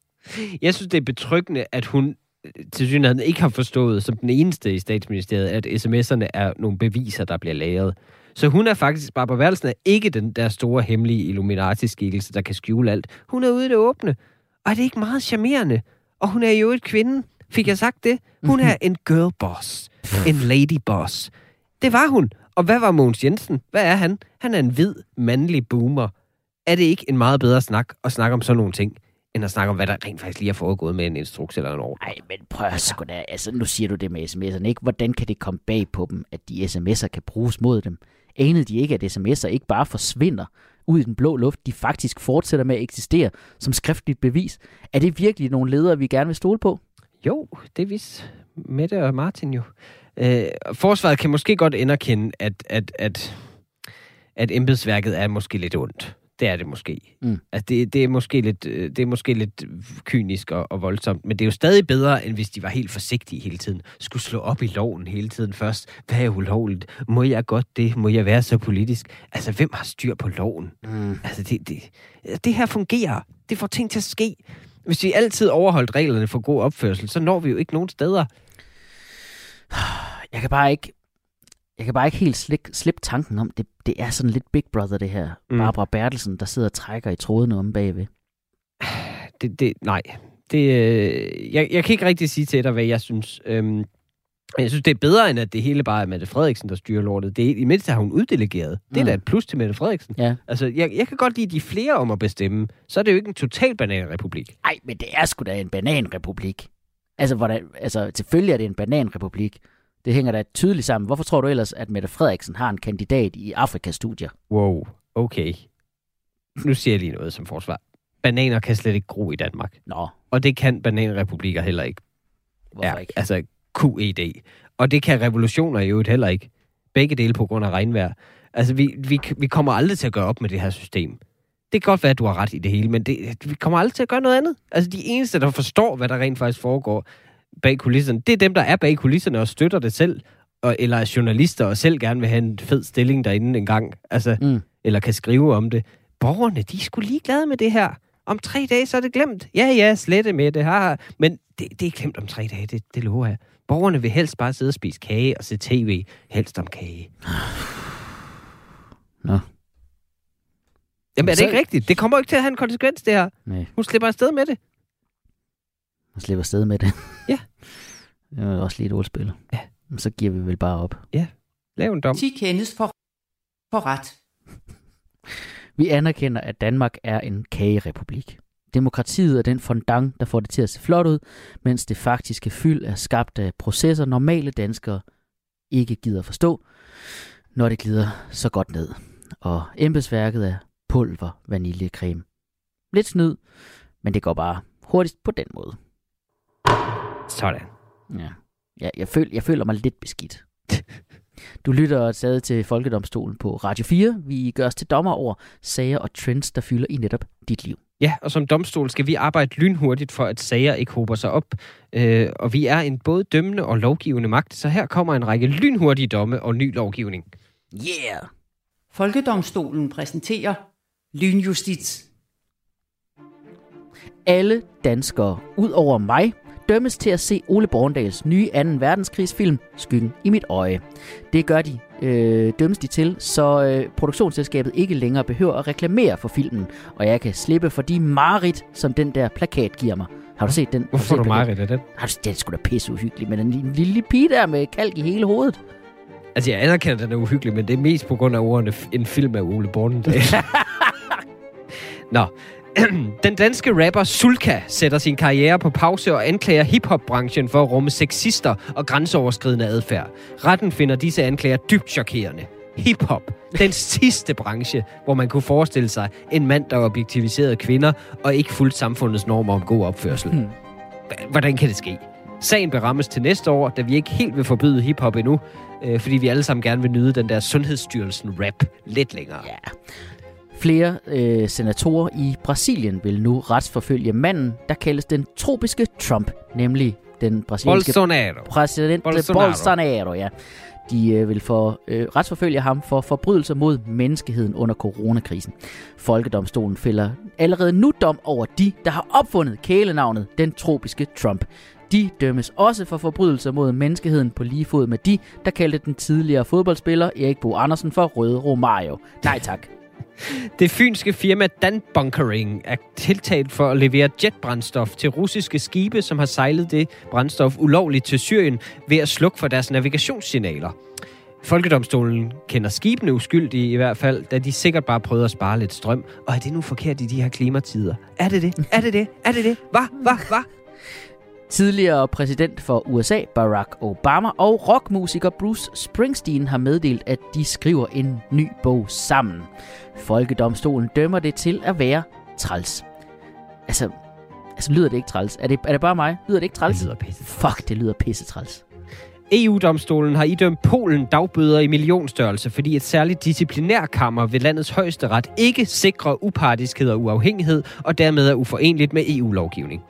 [LAUGHS]
Jeg synes, det er betryggende, at hun til synligheden ikke har forstået, som den eneste i statsministeriet, at sms'erne er nogle beviser, der bliver lavet. Så hun er faktisk, Barbara Bertelsen er ikke den der store hemmelige Illuminati-skikkelse, der kan skjule alt. Hun er ude i det åbne. Og er det ikke meget charmerende? Og hun er jo et kvinde. Fik jeg sagt det? Hun er en girl boss. En lady boss. Det var hun. Og hvad var Mogens Jensen? Hvad er han? Han er en hvid, mandlig boomer. Er det ikke en meget bedre snak at snakke om sådan nogle ting, end at snakke om, hvad der rent faktisk lige er foregået med en instruks eller en ordre?
Nej, men prøv sgu da. Altså, nu siger du det med sms'erne, ikke? Hvordan kan det komme bag på dem, at de sms'er kan bruges mod dem? Anede de ikke, at sms'er ikke bare forsvinder ud i den blå luft, de faktisk fortsætter med at eksistere som skriftligt bevis? Er det virkelig nogle ledere, vi gerne vil stole på?
Jo, det vidste Mette og Martin jo. Øh, forsvaret kan måske godt anerkende, at, at, at, at embedsværket er måske lidt ondt. Det er det måske.
Mm.
Altså, det, det, er måske lidt, øh, det er måske lidt kynisk og, og voldsomt, men det er jo stadig bedre, end hvis de var helt forsigtige hele tiden. Skulle slå op i loven hele tiden først. Hvad er ulovligt? Må jeg godt det? Må jeg være så politisk? Altså, hvem har styr på loven?
Mm.
Altså, det, det, det her fungerer. Det får ting til at ske. Hvis vi altid overholdt reglerne for god opførsel, så når vi jo ikke nogen steder.
Jeg kan bare ikke... Jeg kan bare ikke helt slik, slippe tanken om, det, det er sådan lidt Big Brother, det her. Mm. Barbara Bertelsen, der sidder og trækker i trådene om bagved. [SIGHS]
Det, det, nej. Det, øh, jeg, jeg kan ikke rigtig sige til dig, hvad jeg synes. Øhm, jeg synes, det er bedre, end at det hele bare er Mette Frederiksen, der styrer lortet. Det er, I mindste har hun uddelegeret. Det er
Mm.
da et plus til Mette Frederiksen.
Ja.
Altså, jeg, jeg kan godt lide de flere om at bestemme. Så er det jo ikke en total bananrepublik.
Ej, men det er sgu da en bananrepublik. Altså, hvordan, altså, selvfølgelig er det en bananrepublik. Det hænger da tydeligt sammen. Hvorfor tror du ellers, at Mette Frederiksen har en kandidat i Afrikastudier?
Wow, okay. Nu siger jeg lige noget som forsvar. Bananer kan slet ikke gro i Danmark.
Nå,
Og det kan bananrepublikker heller ikke.
hvorfor
ja,
ikke?
altså QED. Og det kan revolutioner jo heller ikke. Begge dele på grund af regnvejr. Altså, vi, vi, vi kommer aldrig til at gøre op med det her system. Det kan godt være, at du har ret i det hele, men det, vi kommer aldrig til at gøre noget andet. Altså, de eneste, der forstår, hvad der rent faktisk foregår bag kulisserne, det er dem, der er bag kulisserne og støtter det selv, og, eller er journalister og selv gerne vil have en fed stilling derinde en gang, altså,
Mm.
eller kan skrive om det. Borgerne, de er sgu ligeglade med det her. Om tre dage, så er det glemt. Ja, ja, slette med det her. Men det, det er glemt om tre dage, det, det lover jeg. Borgerne vil helst bare sidde og spise kage og se tv, helst om kage.
Nå.
Jamen er det ikke rigtigt? Det kommer ikke til at have en konsekvens, det her.
Nej,
Hun slipper afsted med det.
Man slipper sted med det.
Ja. [LAUGHS]
Det er jo også lige et ordspil.
Ja.
Men Så giver vi vel bare op.
Lav en dom.
10 kendes for, for ret.
Vi anerkender, at Danmark er en kagerepublik. Demokratiet er den fondant, der får det til at se flot ud, mens det faktiske fyld er skabt af processer, normale danskere ikke gider forstå, når det glider så godt ned. Og embedsværket er pulver vaniljecreme. Lidt snyd, men det går bare hurtigst på den måde.
Sådan.
Ja. Jeg, jeg, føl, jeg føler mig lidt beskidt. [LAUGHS] Du lytter stadig til Folkedomstolen på Radio 4. Vi gør os til dommer over sager og trends, der fylder i netop dit liv.
Ja, og som domstol skal vi arbejde lynhurtigt for, at sager ikke hober sig op. Øh, og vi er en både dømmende og lovgivende magt, så her kommer en række lynhurtige domme og ny lovgivning.
Yeah!
Folkedomstolen præsenterer Lynjustits.
Alle danskere, ud over mig, dømmes til at se Ole Borndals nye 2. verdenskrigsfilm, Skyggen i mit øje. Det gør de, øh, dømmes de til, så øh, produktionsselskabet ikke længere behøver at reklamere for filmen, og jeg kan slippe for de marit, som den der plakat giver mig. Har du set den? Har
Hvorfor får du
plakaten?
meget af den?
Har du, det er sgu da pisse uhyggeligt, men en lille pige der med kalk i hele hovedet.
Altså, jeg anerkender, at den er uhyggelig, men det er mest på grund af ordene en film af Ole Bornedal. [LAUGHS] Nå. [CLEARS THROAT] Den danske rapper Sulka sætter sin karriere på pause og anklager hiphop-branchen for at rumme sexister og grænseoverskridende adfærd. Retten finder disse anklager dybt chokerende. Hip-hop, den sidste branche, hvor man kunne forestille sig en mand, der objektiviserede kvinder og ikke fulgte samfundets normer om god opførsel.
Hmm.
Hvordan kan det ske? Sagen berammes til næste år, da vi ikke helt vil forbyde hiphop endnu, øh, fordi vi alle sammen gerne vil nyde den der Sundhedsstyrelsen-rap lidt længere.
Ja. Flere øh, senatorer i Brasilien vil nu retsforfølge manden, der kaldes den tropiske Trump, nemlig den brasilianske
Bolsonaro.
præsident
Bolsonaro.
Bolsonaro. Bolsonaro ja. De øh, vil for, øh, retsforfølge ham for forbrydelser mod menneskeheden under coronakrisen. Folkedomstolen fælder allerede nu dom over de, der har opfundet kælenavnet den tropiske Trump. De dømmes også for forbrydelser mod menneskeheden på lige fod med de, der kaldte den tidligere fodboldspiller Erik Bo Andersen for Røde Romario. Nej tak.
Det fynske firma Danbunkering er tiltalt for at levere jetbrændstof til russiske skibe, som har sejlet det brændstof ulovligt til Syrien ved at slukke for deres navigationssignaler. Folkedomstolen kender skibene uskyldige i hvert fald, da de sikkert bare prøvede at spare lidt strøm. Og er det nu forkert i de her klimatider? Er det det? Er det det? Er det det? Hvad? Hvad? Hvad?
Tidligere præsident for USA, Barack Obama, og rockmusiker Bruce Springsteen har meddelt, at de skriver en ny bog sammen. Folkedomstolen dømmer det til at være træls. Altså, altså lyder det ikke træls? Er det, er det bare mig? Lyder det ikke træls?
Det lyder pisse.
Fuck, det lyder pisse træls.
EU-domstolen har idømt Polen dagbøder i millionstørrelse, fordi et særligt disciplinærkammer ved landets højeste ret ikke sikrer upartiskhed og uafhængighed, og dermed er uforenligt med EU-lovgivning.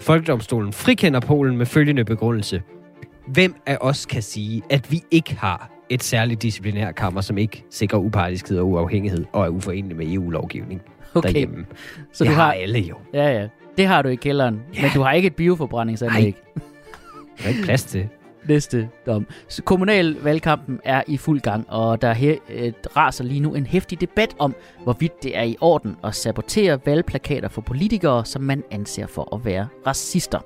Folkedomstolen frikender Polen med følgende begrundelse. Hvem af os kan sige, at vi ikke har et særligt disciplinærkammer, som ikke sikrer upartiskhed og uafhængighed, og er uforenligt med EU-lovgivning
Okay,
derhjemme?
så
det
du
har
har...
alle jo.
Ja, ja. Det har du i kælderen,
Ja.
men du har ikke et bioforbrændingsanlæg.
Der er ikke plads til.
Næste dom. Så kommunalvalgkampen er i fuld gang, og der her, øh, raser lige nu en hæftig debat om, hvorvidt det er i orden at sabotere valgplakater for politikere, som man anser for at være racister.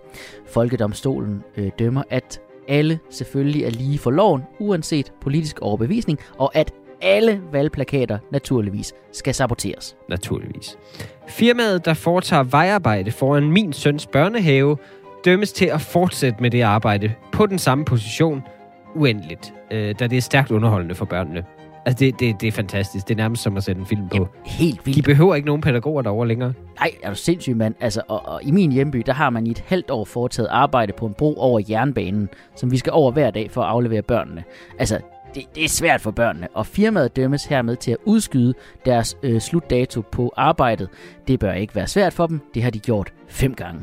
Folkedomstolen øh, dømmer, at alle selvfølgelig er lige for loven, uanset politisk overbevisning, og at alle valgplakater naturligvis skal saboteres.
naturligvis. Firmaet, der foretager vejarbejde foran min søns børnehave, dømmes til at fortsætte med det arbejde på den samme position uendeligt, øh, da det er stærkt underholdende for børnene. Altså, det, det, det er fantastisk. Det er nærmest som at sætte en film på.
Helt
De
vildt.
behøver ikke nogen pædagoger derovre længere.
Nej, er du sindssyg, mand. Altså, og, og i min hjemby, der har man i et halvt år foretaget arbejde på en bro over jernbanen, som vi skal over hver dag for at aflevere børnene. Altså, det, det er svært for børnene, og firmaet dømmes hermed til at udskyde deres øh, slutdato på arbejdet. Det bør ikke være svært for dem. Det har de gjort fem gange.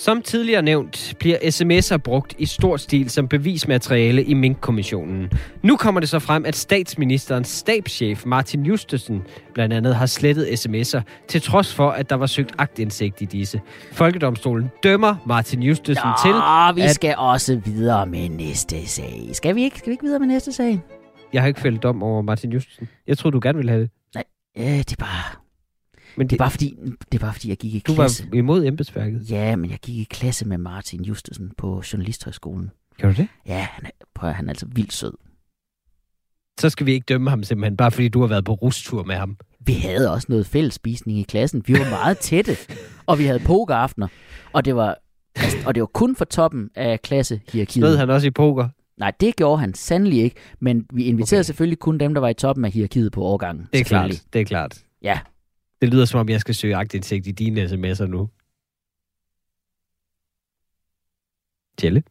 Som tidligere nævnt, bliver sms'er brugt i stor stil som bevismateriale i Mink-kommissionen. Nu kommer det så frem, at statsministerens stabschef Martin Justesen blandt andet har slettet sms'er, til trods for, at der var søgt agtindsigt i disse. Folkedomstolen dømmer Martin Justesen til...
Nå, vi
at-
skal også videre med næste sag. Skal vi ikke? Skal vi ikke videre med næste sag?
Jeg har ikke fældet dom over Martin Justesen. Jeg tror du gerne ville have det.
Ja, det er bare,
Men
det
det,
er bare fordi, det er bare fordi, jeg gik i
du
klasse.
var imod embedsværket.
Ja, men jeg gik i klasse med Martin Justesen på Journalisthøjskolen.
Gjorde du det?
Ja, han er, prøv, han er altså vildt sød.
Så skal vi ikke dømme ham simpelthen, bare fordi du har været på rustur med ham.
Vi havde også noget fællesspisning i klassen. Vi var meget [LAUGHS] tætte, og vi havde pokeraftener. Og det var, altså, og det var kun for toppen af klassehierarkiet.
han også i poker?
Nej, det gjorde han sandelig ikke. Men vi inviterede
Okay.
selvfølgelig kun dem, der var i toppen af hierarkiet på årgangen.
Det er klart. Det er klart.
Ja.
Det lyder som om, jeg skal søge agtindsigt i dine sms'er nu. Tjelle?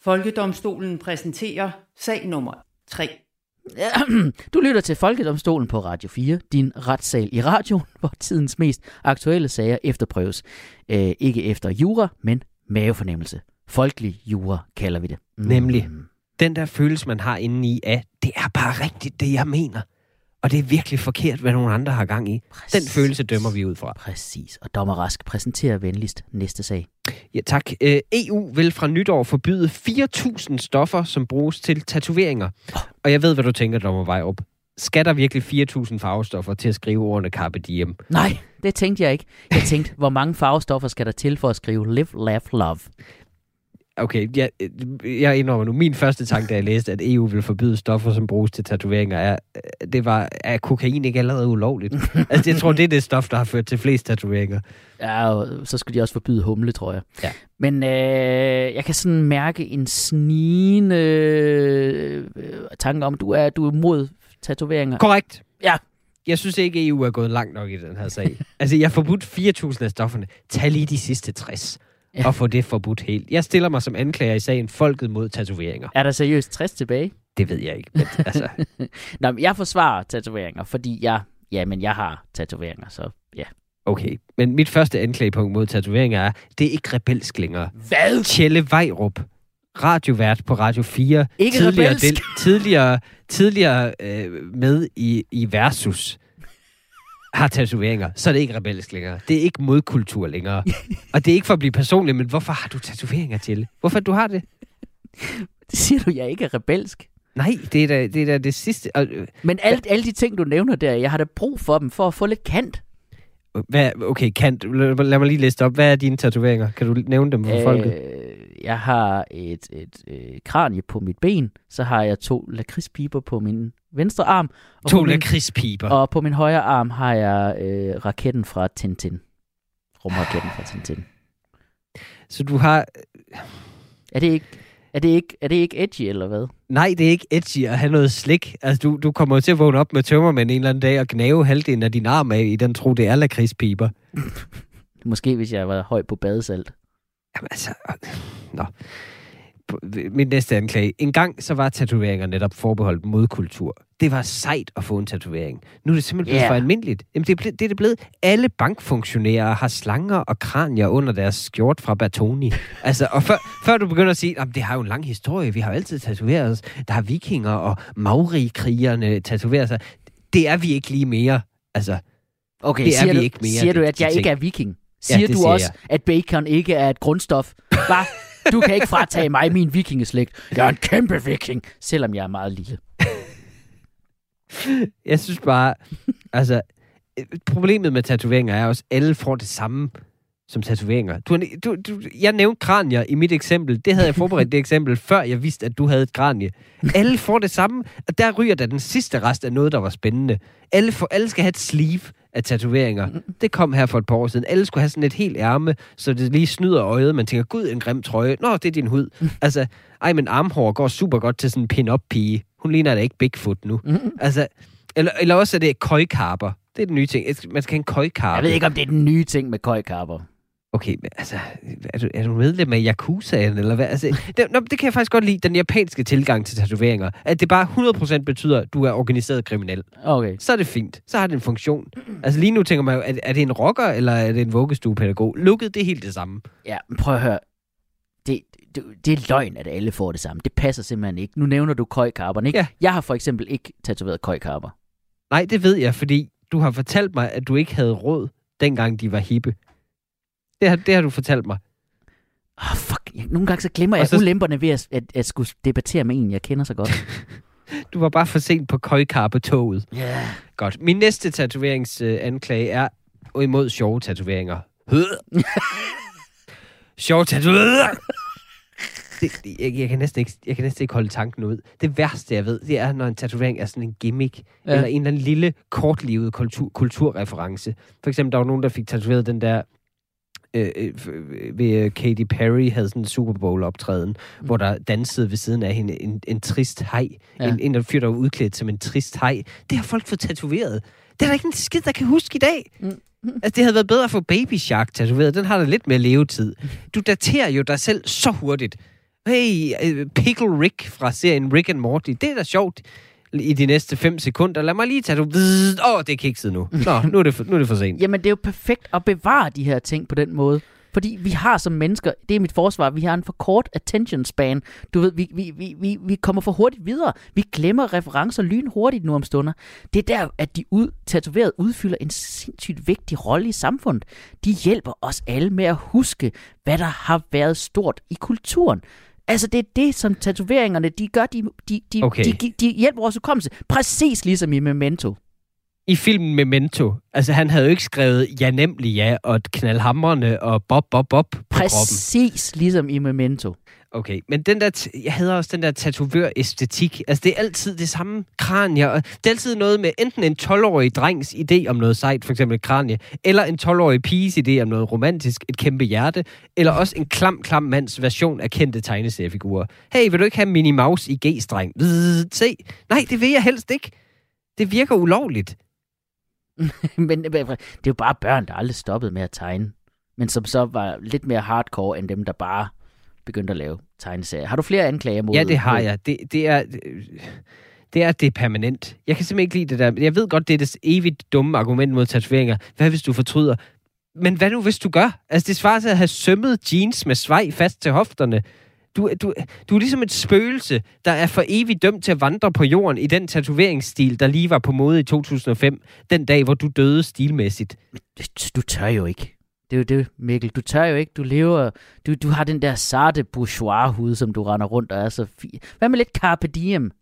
Folkedomstolen præsenterer sag nummer 3. [CLEARS THROAT]
Du lytter til Folkedomstolen på Radio 4, din retssal i radio, [LAUGHS] hvor tidens mest aktuelle sager efterprøves. Øh, ikke efter jura, men mavefornemmelse. Folkelig jura kalder vi det. Mm.
Nemlig. Den der følelse, man har inde i, at det er bare rigtigt, det jeg mener. Og det er virkelig forkert, hvad nogle andre har gang i. Den
Præcis.
følelse dømmer vi ud fra.
Præcis. Og dommer Rask præsenterer venligst næste sag.
Ja, tak. Øh, EU vil fra nytår forbyde 4.000 stoffer, som bruges til tatoveringer. Og jeg ved, hvad du tænker, Dommer Vejrup. Skal der virkelig 4.000 farvestoffer til at skrive ordene Carpe Diem?
Nej, det tænkte jeg ikke. Jeg tænkte, hvor mange farvestoffer skal der til for at skrive Live, Laugh, Love?
Okay, jeg, jeg indrømmer nu, min første tanke, da jeg læste, at EU vil forbyde stoffer, som bruges til tatoveringer, er, det var, er kokain ikke allerede ulovligt? [LAUGHS] altså, jeg tror, det er det stof, der har ført til flest tatoveringer.
Ja, så skulle de også forbyde humle, tror jeg.
Ja.
Men øh, jeg kan sådan mærke en snigende øh, tanke om, du er, du er mod tatoveringer.
Korrekt.
Ja.
Jeg synes ikke, EU er gået langt nok i den her sag. altså, jeg har forbudt 4.000 af stofferne. Tag lige de sidste 60
Ja.
og få det forbudt helt. Jeg stiller mig som anklager i sagen Folket mod tatoveringer.
Er der seriøst 60 tilbage?
Det ved jeg ikke. Men, altså, [LAUGHS]
Nå, men jeg forsvarer tatoveringer, fordi jeg, ja, men jeg har tatoveringer, så ja.
Okay, men mit første anklagepunkt mod tatoveringer er, det er ikke rebelsk længere.
Hvad?
Tjelle Vejrup, radiovært på Radio 4,
Ikke
tidligere,
rebelsk.
tidligere, tidligere øh, med i, i Versus, har tatoveringer, så er det ikke rebelsk længere. Det er ikke modkultur længere. [LAUGHS] Og det er ikke for at blive personlig, men hvorfor har du tatoveringer, Tjelle? Hvorfor du har det?
Det siger du, jeg ikke er rebelsk.
Nej, det er da det, er da det sidste. Og, øh,
Men alle, alle de ting, du nævner der, jeg har da brug for dem for at få lidt kant.
hvad, okay, Kant, lad, lad mig lige liste op. Hvad er dine tatoveringer? Kan du nævne dem for øh, folket?
jeg har et, et, et kranie på mit ben, så har jeg to lakridspiber på min venstre arm, og,
To lakridspiber.
og på min højre arm har jeg øh, raketten fra Tintin. Rumraketten fra Tintin.
Så du har...
Er det ikke, er det ikke, er det ikke edgy, eller hvad?
Nej, det er ikke edgy at have noget slik. Altså, du, du kommer til at vågne op med tømmermænd en eller anden dag og gnave halvdelen af din arm af i den tro, det er lakridspiber. [LAUGHS]
Måske hvis jeg var høj på badesalt.
Jamen altså... øh, Nå. Min næste anklage. En gang så var tatoveringer netop forbeholdt modkultur. Det var sejt at få en tatovering. Nu er det simpelthen blevet
Ja.
for almindeligt. Jamen, det, er ble, det er det blevet. Alle bankfunktionærer har slanger og kranier under deres skjort fra Bertoni. [LAUGHS] Altså, og før, før du begynder at sige, at det har jo en lang historie, vi har jo altid tatoveret os. Der er vikinger og maori-krigerne tatoveret sig. Det er vi ikke lige mere. Altså,
Okay,
Det er vi
du,
ikke mere,
siger du,
de-
at jeg
ting.
ikke er viking? Siger
det
du også, at bacon ikke er et grundstof? [LAUGHS] Hvad? Du kan ikke fratage mig min vikingeslægt. Jeg er en kæmpe viking, selvom jeg er meget lille.
Jeg synes bare, altså, problemet med tatoveringer er også, at alle får det samme som tatoveringer. Du, du, du, jeg nævnte kranier i mit eksempel. Det havde jeg forberedt det eksempel, [LAUGHS] før jeg vidste, at du havde et kranie. Alle får det samme, og der ryger der den sidste rest af noget, der var spændende. Alle, får, alle skal have et sleeve af tatoveringer. Det kom her for et par år siden. Alle skulle have sådan et helt ærme, så det lige snyder øjet. Man tænker, gud, en grim trøje. Nå, det er din hud. [LAUGHS] Altså, ej, men armhår går super godt til sådan en pin-up-pige. Hun ligner da ikke Bigfoot nu. [LAUGHS] Altså, eller, eller også er det køjkarper. Det er den nye ting. Man skal have en køjkarpe.
Jeg ved ikke, om det er den nye ting med køjkapper.
Okay, men altså, er du, er du medlem af Yakuzaen, eller hvad? Altså, det, nå, det kan jeg faktisk godt lide, den japanske tilgang til tatoveringer. At det bare 100% betyder, at du er organiseret kriminel.
Okay.
Så er det fint. Så har det en funktion. Altså lige nu tænker man jo, er, er det en rocker, eller er det en vuggestuepædagog? Lukket, det er helt det samme.
Ja, men prøv at høre. Det, det, det er løgn, at alle får det samme. Det passer simpelthen ikke. Nu nævner du køjkarperne, ikke?
Ja.
Jeg har for eksempel ikke tatoveret køjkarper.
Nej, det ved jeg, fordi du har fortalt mig, at du ikke havde råd, dengang de var hippe. Det har, det har du fortalt mig.
Oh, fuck. Jeg, nogle gange så glemmer jeg
så-
ulemperne ved at, at, at skulle debattere med en, jeg kender så godt. [LAUGHS]
Du var bare for sent på køjkarpe-toget.
Ja. yeah.
Godt. Min næste tatoveringsanklage er imod sjove tatoveringer. [LAUGHS] sjove tatoveringer! Det, jeg, jeg, kan næsten ikke, jeg kan næsten ikke holde tanken ud. Det værste, jeg ved, det er, når en tatovering er sådan en gimmick. Ja. eller en eller anden lille, kortlivet kultur, kulturreference. For eksempel, der var nogen, der fik tatoveret den der øh, øh, f- ved øh, Katy Perry havde sådan en Super Bowl optræden, mm. hvor der dansede ved siden af hende en, en trist hej. Ja. En, en der fyr, der var udklædt som en trist hej. Det har folk fået tatoveret. Det er der ikke en skid, der kan huske i dag. Mm. Altså, det havde været bedre at få Baby Shark tatoveret. Den har da lidt mere levetid. Du daterer jo dig selv så hurtigt. Hey, øh, Pickle Rick fra serien Rick and Morty. Det er da sjovt i de næste 5 sekunder. Lad mig lige tage du. Åh, oh, det er kikset nu. Nå, nu er det for, nu er det for sent.
Jamen, det er jo perfekt at bevare de her ting på den måde. Fordi vi har som mennesker, det er mit forsvar, vi har en for kort attention span. Du ved, vi, vi, vi, vi, vi kommer for hurtigt videre. Vi glemmer referencer lynhurtigt nu om stunder. Det er der, at de ud, tatoveret udfylder en sindssygt vigtig rolle i samfundet. De hjælper os alle med at huske, hvad der har været stort i kulturen. Altså, det er det, som tatoveringerne, de gør, de, de, de,
Okay.
de, de, de hjælper vores hukommelse. Præcis ligesom i Memento.
I filmen Memento, altså han havde jo ikke skrevet ja nemlig ja, og knaldhamrende og bob, bob, bob på kroppen.
Præcis ligesom i Memento.
Okay, men den der, jeg hader også den der tatovør-æstetik. Altså, det er altid det samme kranier. og Det er altid noget med enten en 12-årig drengs idé om noget sejt, for eksempel et kranie, eller en 12-årig piges idé om noget romantisk, et kæmpe hjerte, eller også en klam, klam mands version af kendte tegneseriefigurer. Hey, vil du ikke have Minnie Mouse i G-streng? Se. Nej, det vil jeg helst ikke. Det virker ulovligt. [LAUGHS]
Men det er jo bare børn, der aldrig stoppede med at tegne. Men som så var lidt mere hardcore end dem, der bare begyndte at lave tegneserier. Har du flere anklager mod?
Ja, det har jeg. Det, det er... det er, det er permanent. Jeg kan simpelthen ikke lide det der. Jeg ved godt, det er det evigt dumme argument mod tatoveringer. Hvad hvis du fortryder? Men hvad nu, hvis du gør? Altså, det svarer til at have sømmet jeans med svej fast til hofterne. Du, du, du er ligesom et spøgelse, der er for evigt dømt til at vandre på jorden i den tatoveringsstil, der lige var på mode i 2005, den dag, hvor du døde stilmæssigt.
Du tør jo ikke. Det er jo det, Mikkel. Du tør jo ikke. Du lever... Du, du har den der sarte bourgeois-hud, som du render rundt og er så fin. Hvad med lidt carpe diem? [LAUGHS]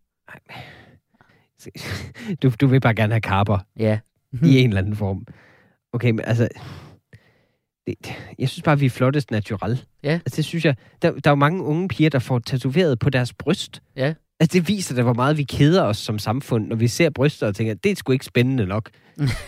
Du, du vil bare gerne have karper
Ja. [LAUGHS]
i en eller anden form. Okay, men altså... Det, jeg synes bare, vi er flottest natural.
Ja.
Altså, det synes jeg... Der, der er jo mange unge piger, der får tatoveret på deres bryst.
Ja.
Altså, det viser da, hvor meget vi keder os som samfund, når vi ser bryster og tænker, det er sgu ikke spændende nok.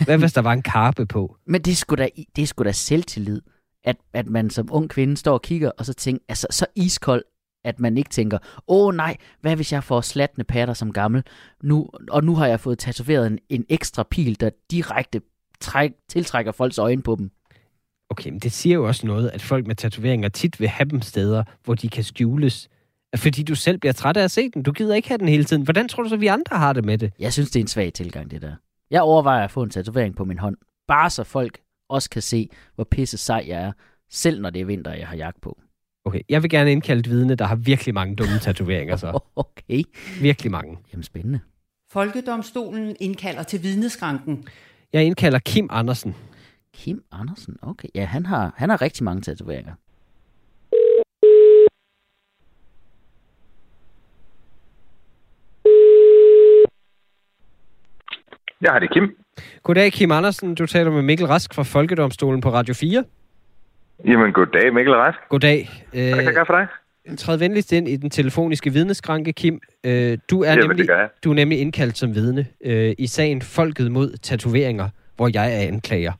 Hvad hvis der var en karpe på? [LAUGHS]
Men det er sgu da, det er sgu da selvtillid, at, at man som ung kvinde står og kigger, og så tænker, altså så iskold, at man ikke tænker, åh oh, nej, hvad hvis jeg får slatne patter som gammel, nu, og nu har jeg fået tatoveret en, en ekstra pil, der direkte træk, tiltrækker folks øjne på dem.
Okay, men det siger jo også noget, at folk med tatoveringer tit vil have dem steder, hvor de kan skjules. Fordi du selv bliver træt af at se den. Du gider ikke have den hele tiden. Hvordan tror du så, vi andre har det med det?
Jeg synes, det er en svag tilgang, det der. Jeg overvejer at få en tatovering på min hånd, bare så folk også kan se, hvor pisse sej jeg er, selv når det er vinter, jeg har jagt på.
Okay, jeg vil gerne indkalde et vidne, der har virkelig mange dumme tatoveringer så. [LAUGHS]
Okay,
Virkelig mange.
jamen spændende.
Folkedomstolen indkalder til vidneskranken.
Jeg indkalder Kim Andersen.
Kim Andersen, okay. Ja, han har, han har rigtig mange tatoveringer.
Ja, det er Kim.
Goddag, Kim Andersen. Du taler med Mikkel Rask fra Folkedomstolen på Radio 4.
Jamen, goddag, Mikkel Rask.
Goddag.
Hvad kan jeg
Øh,
gøre for dig?
træd venligst ind i den telefoniske vidneskranke, Kim. Øh, du, er
Jamen,
nemlig,
det jeg.
du er nemlig indkaldt som vidne øh, i sagen Folket mod tatoveringer, hvor jeg er anklager.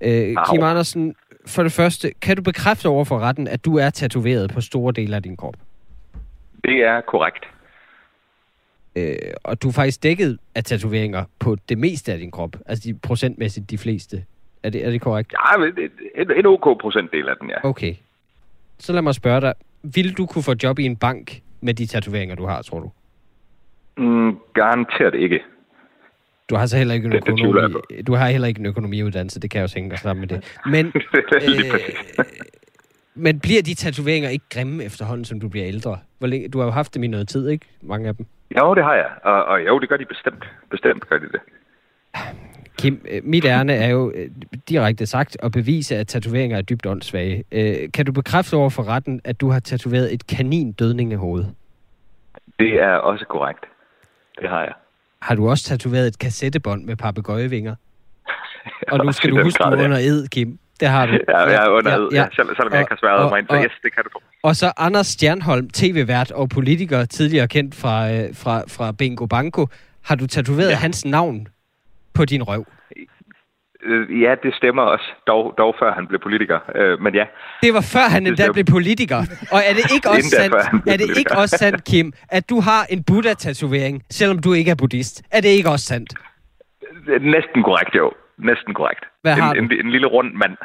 Øh,
Au.
Kim Andersen, for det første, kan du bekræfte over for retten, at du er tatoveret på store dele af din krop?
Det er korrekt.
Øh, og du er faktisk dækket af tatoveringer på det meste af din krop. Altså de procentmæssigt de fleste. Er det, er det korrekt?
Ja, det- en, en OK procentdel af den, ja.
Okay. Så lad mig spørge dig. Vil du kunne få job i en bank med de tatoveringer, du har, tror du?
Mm, garanteret ikke.
Du har så heller ikke en
Det- det
økonomi, du har heller ikke en økonomiuddannelse, det kan jeg også hænge sammen med det. Men, [LAUGHS] øh, men bliver de tatoveringer ikke grimme efterhånden, som du bliver ældre? Hvor længe, du har jo haft dem i noget tid, ikke? Mange af dem.
Jo, det har jeg. Og, og jo, det gør de bestemt. Bestemt gør de det.
Kim, øh, mit ærne er jo øh, direkte sagt at bevise, at tatoveringer er dybt åndssvage. Øh, kan du bekræfte over for retten, at du har tatoveret et kanindødning i hovedet?
Det er også korrekt. Det har jeg.
Har du også tatoveret et kassettebånd med papegøjevinger? [LAUGHS] Og nu skal du huske, du
grad, ja.
under ed, Kim. Det har du.
Ja, jeg er under ja, ja. Selv, selvom jeg ikke har sværet
Og-
mig ind, så
og-
yes, det kan du få.
Og så Anders Stjernholm, tv-vært og politiker, tidligere kendt fra, øh, fra, fra Bingo Banko. Har du tatoveret ja. Hans navn på din røv?
Øh, Ja, det stemmer også. Dog, dog før han blev politiker. Øh, men ja,
Det var før han endda blev politiker. Og er det ikke [LAUGHS] også sandt, er det ikke også sandt, Kim, at du har en Buddha-tatovering, selvom du ikke er buddhist? Er det ikke også sandt?
næsten korrekt, jo. Næsten korrekt.
Hvad har
en,
du?
en, en lille rund mand.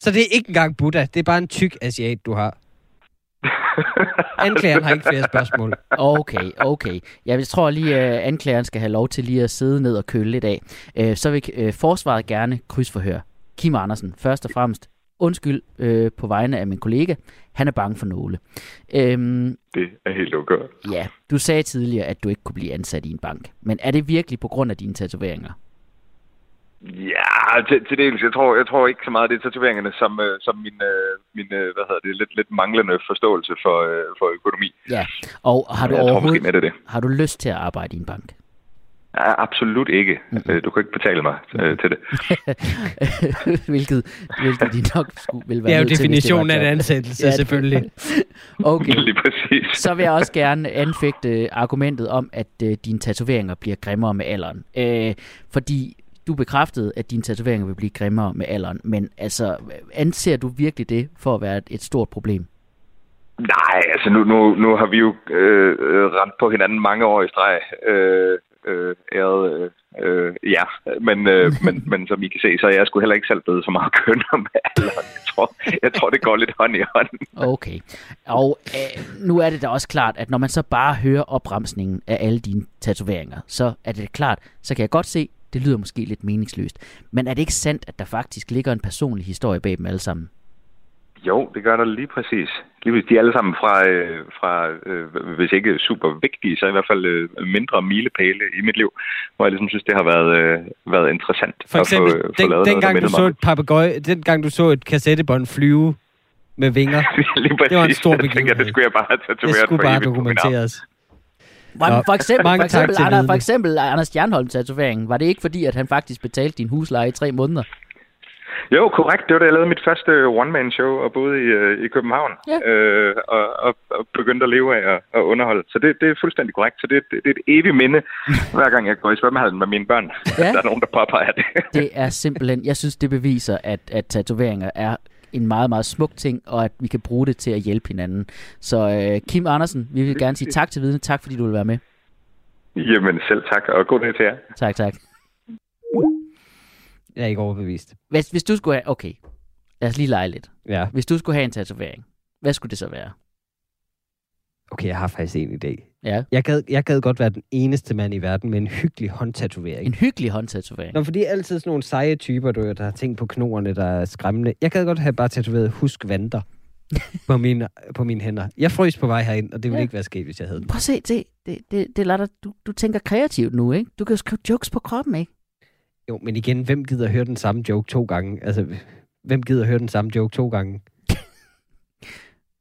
Så det er ikke engang Buddha, det er bare en tyk asiat, du har. [LAUGHS] Anklageren har ikke flere spørgsmål.
Okay, okay. Jeg tror lige, at anklageren skal have lov til lige at sidde ned og køle lidt af. Øh, Så vil øh, forsvaret gerne krydsforhøre. Kim Andersen, først og fremmest, undskyld øh, på vegne af min kollega. Han er bange for nåle. Øhm,
Det er helt okay.
ja, du sagde tidligere, at du ikke kunne blive ansat i en bank. Men er det virkelig på grund af dine tatoveringer?
Ja, til, til dels. Jeg tror, jeg tror ikke så meget, det er tatoveringerne, som, øh, som min, øh, min øh, hvad hedder det, lidt, lidt manglende forståelse for, øh, for økonomi.
Ja, og har du
jeg tror
overhovedet
med det det.
har du lyst til at arbejde i en bank?
Ja, absolut ikke. Mm-hmm. Du kan ikke betale mig øh, til det. [LAUGHS]
hvilket, hvilket de nok skulle, vil være
Det er jo definitionen af en ansættelse,
ja,
selvfølgelig. [LAUGHS]
Okay,
Lige præcis.
så vil jeg også gerne anfægte argumentet om, at øh, dine tatoveringer bliver grimmere med alderen. Øh, fordi du bekræftede, at dine tatoveringer vil blive grimmere med alderen, men altså, anser du virkelig det for at være et, stort problem?
Nej, altså nu, nu, nu har vi jo øh, øh, rendt på hinanden mange år i streg. Øh, øh, æret øh, ja. Men, øh, [LAUGHS] men, men som I kan se, så er jeg sgu heller ikke selv blevet så meget kønner med alderen. Jeg tror, jeg tror, det går lidt hånd i hånd.
Okay. Og øh, nu er det da også klart, at når man så bare hører opremsningen af alle dine tatoveringer, så er det klart, så kan jeg godt se, det lyder måske lidt meningsløst. Men er det ikke sandt, at der faktisk ligger en personlig historie bag dem alle sammen?
Jo, det gør der lige præcis. Lige præcis. De er alle sammen fra, øh, fra øh, hvis ikke super vigtige, så i hvert fald øh, mindre milepæle i mit liv, hvor jeg ligesom synes, det har været, øh, været interessant
For eksempel,
at få, få
den,
lavet
den
noget, der
gang du så
mig.
et papegøje, den gang du så et kassettebånd flyve med vinger, [LAUGHS]
lige præcis.
det var en stor [LAUGHS]
Jeg tænker,
begivenhed.
det skulle jeg bare have
det
tatoveret
skulle
for
bare dokumenteres.
Nå,
Nå,
for eksempel,
mange
for eksempel, Anders, for eksempel Anders Stjernholm tatoveringen. Var det ikke fordi, at han faktisk betalte din husleje i tre måneder?
Jo, korrekt. Det var da jeg lavede mit første one-man-show og boede i, øh, i København.
Ja.
Øh, og, og, og begyndte at leve af at, at underholde. Så det, det er fuldstændig korrekt. Så det, det, det er et evigt minde, [LAUGHS] hver gang jeg går i svømmehallen med mine børn.
Ja. [LAUGHS]
Der er nogen, der påpeger det.
Det er simpelthen, jeg synes, det beviser, at, at tatoveringer er en meget, meget smuk ting, og at vi kan bruge det til at hjælpe hinanden. Så øh, Kim Andersen, vi vil gerne sige tak til vidne. Tak, fordi du vil være med.
Jamen selv tak, og god dag til jer.
Tak, tak.
Jeg er ikke overbevist.
Hvis, hvis du skulle have... Okay, lad os lige lege lidt.
Ja,
Hvis du skulle have en tatovering, hvad skulle det så være?
Okay, jeg har faktisk en idé.
Ja,
Jeg gad, jeg gad godt være den eneste mand i verden med en hyggelig håndtatovering.
en hyggelig håndtatovering.
Nå, fordi altid sådan nogle seje typer, du, der har ting på knoerne, der er skræmmende. Jeg gad godt have bare tatoveret husk vanter [LAUGHS] på mine, på mine hænder. Jeg frøs på vej herind, og det ville
Ja.
ikke være sket, hvis jeg havde den.
Prøv at se, det, det, det, det lader dig, du, du tænker kreativt nu, ikke? Du kan jo skrive jokes på kroppen, ikke?
Jo, men igen, hvem gider høre den samme joke to gange? Altså, hvem gider høre den samme joke to gange?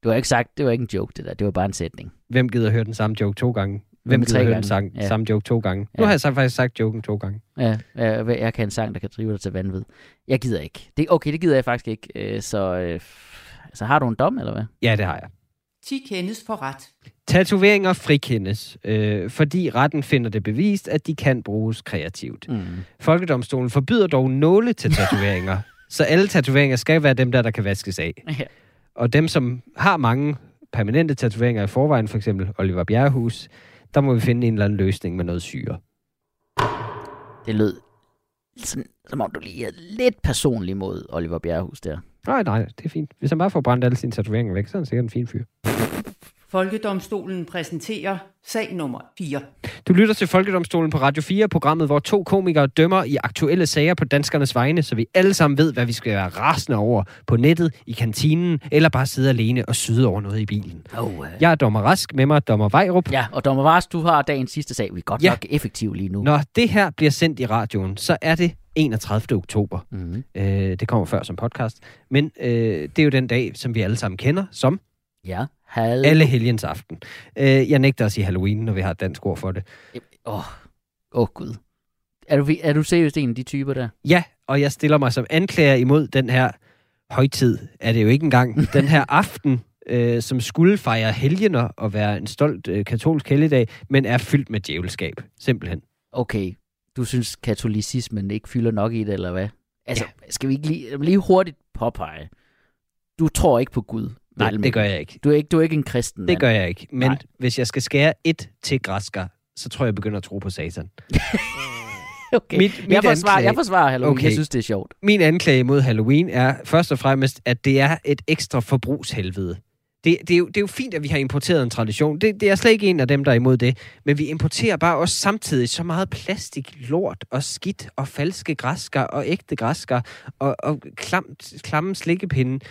Du har ikke sagt, det var ikke en joke, det der. Det var bare en sætning.
Hvem gider høre den samme joke to gange? Hvem gider
tre
høre
gange?
den sang,
Ja.
samme joke to gange? Nu
Ja.
har jeg så faktisk sagt joken to gange.
Ja, jeg, jeg kan en sang, der kan drive dig til vanvid. Jeg gider ikke. Det, okay, det gider jeg faktisk ikke. Øh, Så, øh, så har du en dom, eller hvad?
Ja, det har jeg.
10 kendes for ret.
Tatoveringer frikendes, øh, fordi retten finder det bevist, at de kan bruges kreativt.
Mm.
Folkedomstolen forbyder dog nåle til tatoveringer, [LAUGHS] så alle tatoveringer skal være dem der, der kan vaskes af.
Ja.
Og dem, som har mange permanente tatoveringer i forvejen, for eksempel Oliver Bjerrehus, der må vi finde en eller anden løsning med noget syre.
Det lød sådan, som om du lige er lidt personlig mod Oliver Bjerrehus der.
Nej, nej, det er fint. Hvis han bare får brændt alle sine tatoveringer væk, så er han sikkert en fin fyr.
Folkedomstolen præsenterer sag nummer 4.
Du lytter til Folkedomstolen på Radio 4, programmet, hvor to komikere dømmer i aktuelle sager på danskernes vegne, så vi alle sammen ved, hvad vi skal være rasende over på nettet, i kantinen, eller bare sidde alene og syde over noget i bilen.
Oh, uh.
Jeg er dommer Rask, med mig dommer Vejrup.
Ja, og Dommer Vars, du har dagens sidste sag. Vi er godt
Ja.
nok effektive lige nu.
Når det her bliver sendt i radioen, så er det 31. oktober.
Mm.
Øh, det kommer før som podcast. Men øh, det er jo den dag, som vi alle sammen kender som
Ja, Hal...
alle helgens aften. Øh, jeg nægter at sige Halloween, når vi har et dansk ord for det.
Åh, oh. oh, Gud. Er du, er du seriøst en af de typer der?
Ja, og jeg stiller mig som anklager imod den her højtid, er det jo ikke engang, [LAUGHS] den her aften, øh, som skulle fejre helgener og være en stolt øh, katolsk helligdag, men er fyldt med djævelskab, simpelthen.
Okay, du synes katolicismen ikke fylder nok i det, eller hvad? Altså, ja. skal vi ikke lige, lige hurtigt påpege? Du tror ikke på Gud.
Nej, det gør jeg ikke.
Du er ikke, du er ikke en kristen
Det
mand.
gør jeg ikke. Men
Nej.
hvis jeg skal skære et til græsker, så tror jeg, jeg begynder at tro på satan. [LAUGHS]
Okay.
Mit- mit
jeg, forsvarer,
anklage-
jeg forsvarer Halloween.
Okay.
Jeg synes, det er sjovt.
Min anklage mod Halloween er først og fremmest, at det er et ekstra forbrugshelvede. Det, det, er jo, det er jo fint, at vi har importeret en tradition. Det, det er slet ikke en af dem, der er imod det. Men vi importerer bare også samtidig så meget plastik, lort og skidt og falske græsker og ægte græsker og, og klamt, klamme slikkepinde.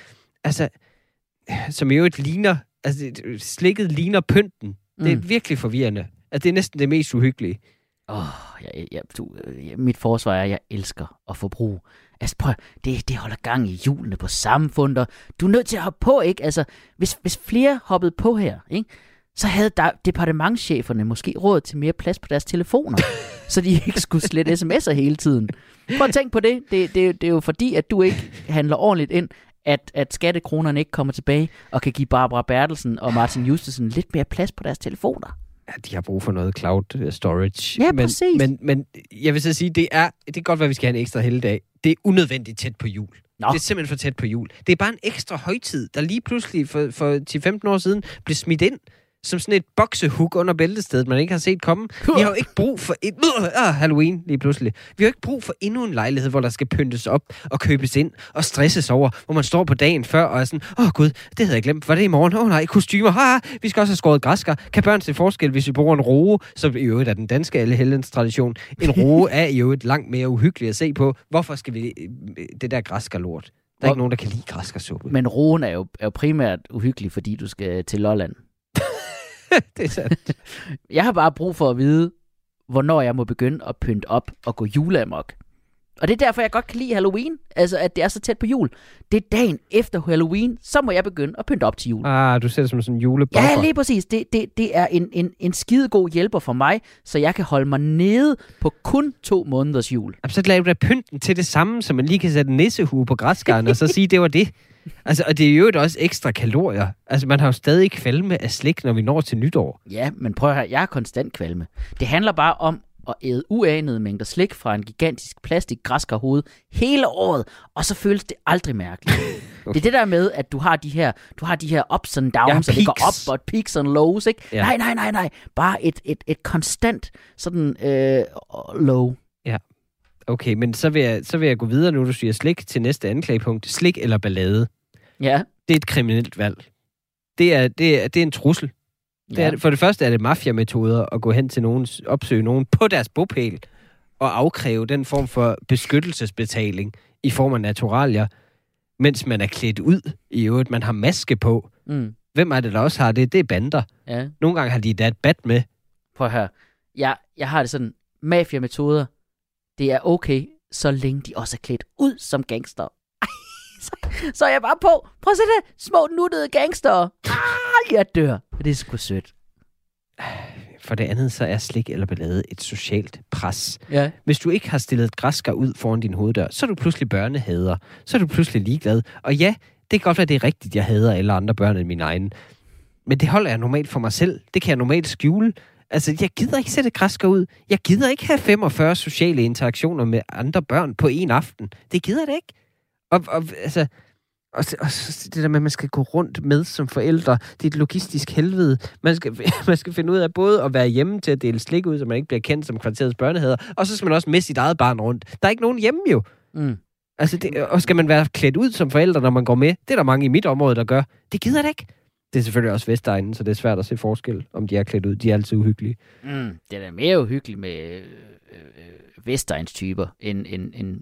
Altså, som jo et ligner, altså slikket ligner pynten. Det er
Mm.
virkelig forvirrende. Altså, det er næsten det mest uhyggelige.
Åh, oh, jeg, jeg, du, øh, mit forsvar er, at jeg elsker at forbruge. Altså prøv, det, det holder gang i hjulene på samfundet, du er nødt til at hoppe på, ikke? Altså, hvis, hvis flere hoppede på her, ikke? så havde der departementcheferne måske råd til mere plads på deres telefoner, [LAUGHS] så de ikke skulle slette sms'er hele tiden. Prøv at tænke på det. Det, det. det er jo fordi, at du ikke handler ordentligt ind, at, at skattekronerne ikke kommer tilbage og kan give Barbara Bertelsen og Martin Justesen lidt mere plads på deres telefoner.
Ja, de har brug for noget cloud øh, storage.
Ja,
men,
præcis.
Men, men jeg vil så sige, det er, det kan godt være, at vi skal have en ekstra helligdag. Det er unødvendigt tæt på jul.
Nå.
Det er simpelthen for tæt på jul. Det er bare en ekstra højtid, der lige pludselig for, for 10-15 år siden blev smidt ind som sådan et boksehug under bæltestedet, man ikke har set komme. Vi har jo ikke brug for et... Ah, Halloween lige pludselig. Vi har jo ikke brug for endnu en lejlighed, hvor der skal pyntes op og købes ind og stresses over, hvor man står på dagen før og er sådan, åh oh, gud, det havde jeg glemt. Var det i morgen? Åh oh, nej, kostymer. Ha, vi skal også have skåret græskar. Kan børn se forskel, hvis vi bruger en roe, som i øvrigt er den danske alle tradition. En roe [LAUGHS] er i øvrigt langt mere uhyggelig at se på. Hvorfor skal vi øh, det der græskar lort? Der er
Hvor-
ikke nogen, der kan lide græskarsuppe.
Men roen er jo, er jo primært uhyggelig, fordi du skal til Lolland. [LAUGHS]
det er sandt.
Jeg har bare brug for at vide, hvornår jeg må begynde at pynte op og gå juleamok. Og det er derfor, jeg godt kan lide Halloween. Altså, at det er så tæt på jul. Det er dagen efter Halloween, så må jeg begynde at pynte op til jul.
Ah, du ser det som sådan en julebuffer.
Ja, lige præcis. Det, det, det er en, en, en skidegod hjælper for mig, så jeg kan holde mig nede på kun to måneders jul.
Jamen, så laver du da pynten til det samme, så man lige kan sætte en nissehue på græskaren, og så sige, det var det. Altså, og det er jo også ekstra kalorier. Altså, man har jo stadig kvalme af slik, når vi når til nytår.
Ja, men prøv at høre, jeg er konstant kvalme. Det handler bare om at æde uanede mængder slik fra en gigantisk plastik græskarhoved hele året, og så føles det aldrig mærkeligt. [LAUGHS] det er det der med, at du har de her, du har de her ups and downs,
Ja,
og det går op og peaks and lows, ikke?
Ja.
Ja. Nej, nej, nej, nej. Bare et, et, et konstant sådan øh, low.
Okay, men så vil, jeg, så vil jeg gå videre nu, du siger slik til næste anklagepunkt. Slik eller ballade.
Ja.
Det er et kriminelt valg. Det er, det er, det er en trussel. Det
ja.
er, for det første er det mafiametoder at gå hen til nogen, opsøge nogen på deres bopæl og afkræve den form for beskyttelsesbetaling i form af naturalier, mens man er klædt ud i øvrigt. Man har maske på.
Mm.
Hvem er det, der også har det? Det er bander.
ja.
Nogle gange har de da et bat med.
Prøv høre. Jeg, jeg har det sådan, mafia-metoder, det er okay, så længe de også er klædt ud som gangster. Så, så er jeg bare på. Prøv at se det. Små nuttede gangster. Ah, jeg dør. Det er sgu sødt.
For det andet, så er slik eller ballade et socialt pres.
Ja.
Hvis du ikke har stillet et græskar ud foran din hoveddør, så er du pludselig børnehader. Så er du pludselig ligeglad. Og ja, det kan godt være, det er rigtigt, jeg hader alle andre børn end mine egne. Men det holder jeg normalt for mig selv. Det kan jeg normalt skjule. Altså, jeg gider ikke sætte et græskar ud. Jeg gider ikke have 45 sociale interaktioner med andre børn på en aften. Det gider da ikke. Og, og altså... Og, og det der med, at man skal gå rundt med som forældre, det er et logistisk helvede. Man skal, [LAUGHS] man skal finde ud af både at være hjemme til at dele slik ud, så man ikke bliver kendt som kvarterets børnehader, og så skal man også med sit eget barn rundt. Der er ikke nogen hjemme jo.
Mm.
Altså, det, og skal man være klædt ud som forældre, når man går med? Det er der mange i mit område, der gør. Det gider da ikke. Det er selvfølgelig også Vestegnen, så det er svært at se forskel, om de er klædt ud. De er altid uhyggelige.
Mm. Det er da mere uhyggeligt med øh, øh, Vestegns typer, end, end, end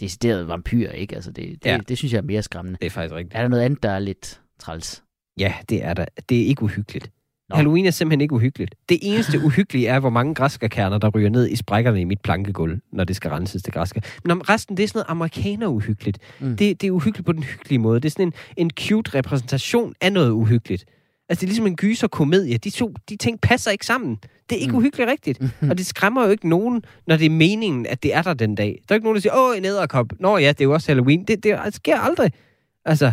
decideret vampyr, ikke? Altså, det, det,
Ja.
ja. det synes jeg er mere skræmmende.
Det er faktisk rigtigt.
Er der noget andet, der er lidt træls?
Ja, det er der. Det er ikke uhyggeligt. Nå. Halloween er simpelthen ikke uhyggeligt. Det eneste [LAUGHS] uhyggelige er, hvor mange græskarkerner, der ryger ned i sprækkerne i mit plankegulv, når det skal renses til græskar. Men om resten, det er sådan noget amerikaner-uhyggeligt. Mm. Det, det er uhyggeligt på den hyggelige måde. Det er sådan en, en cute repræsentation af noget uhyggeligt. Altså, det er ligesom en gyserkomedie. De to de ting passer ikke sammen. Det er ikke mm. Uhyggeligt rigtigt. [LAUGHS] Og det skræmmer jo ikke nogen, når det er meningen, at det er der den dag. Der er ikke nogen, der siger, åh, en æderkop. Nå ja, det er jo også Halloween. Det, det sker aldrig. Altså,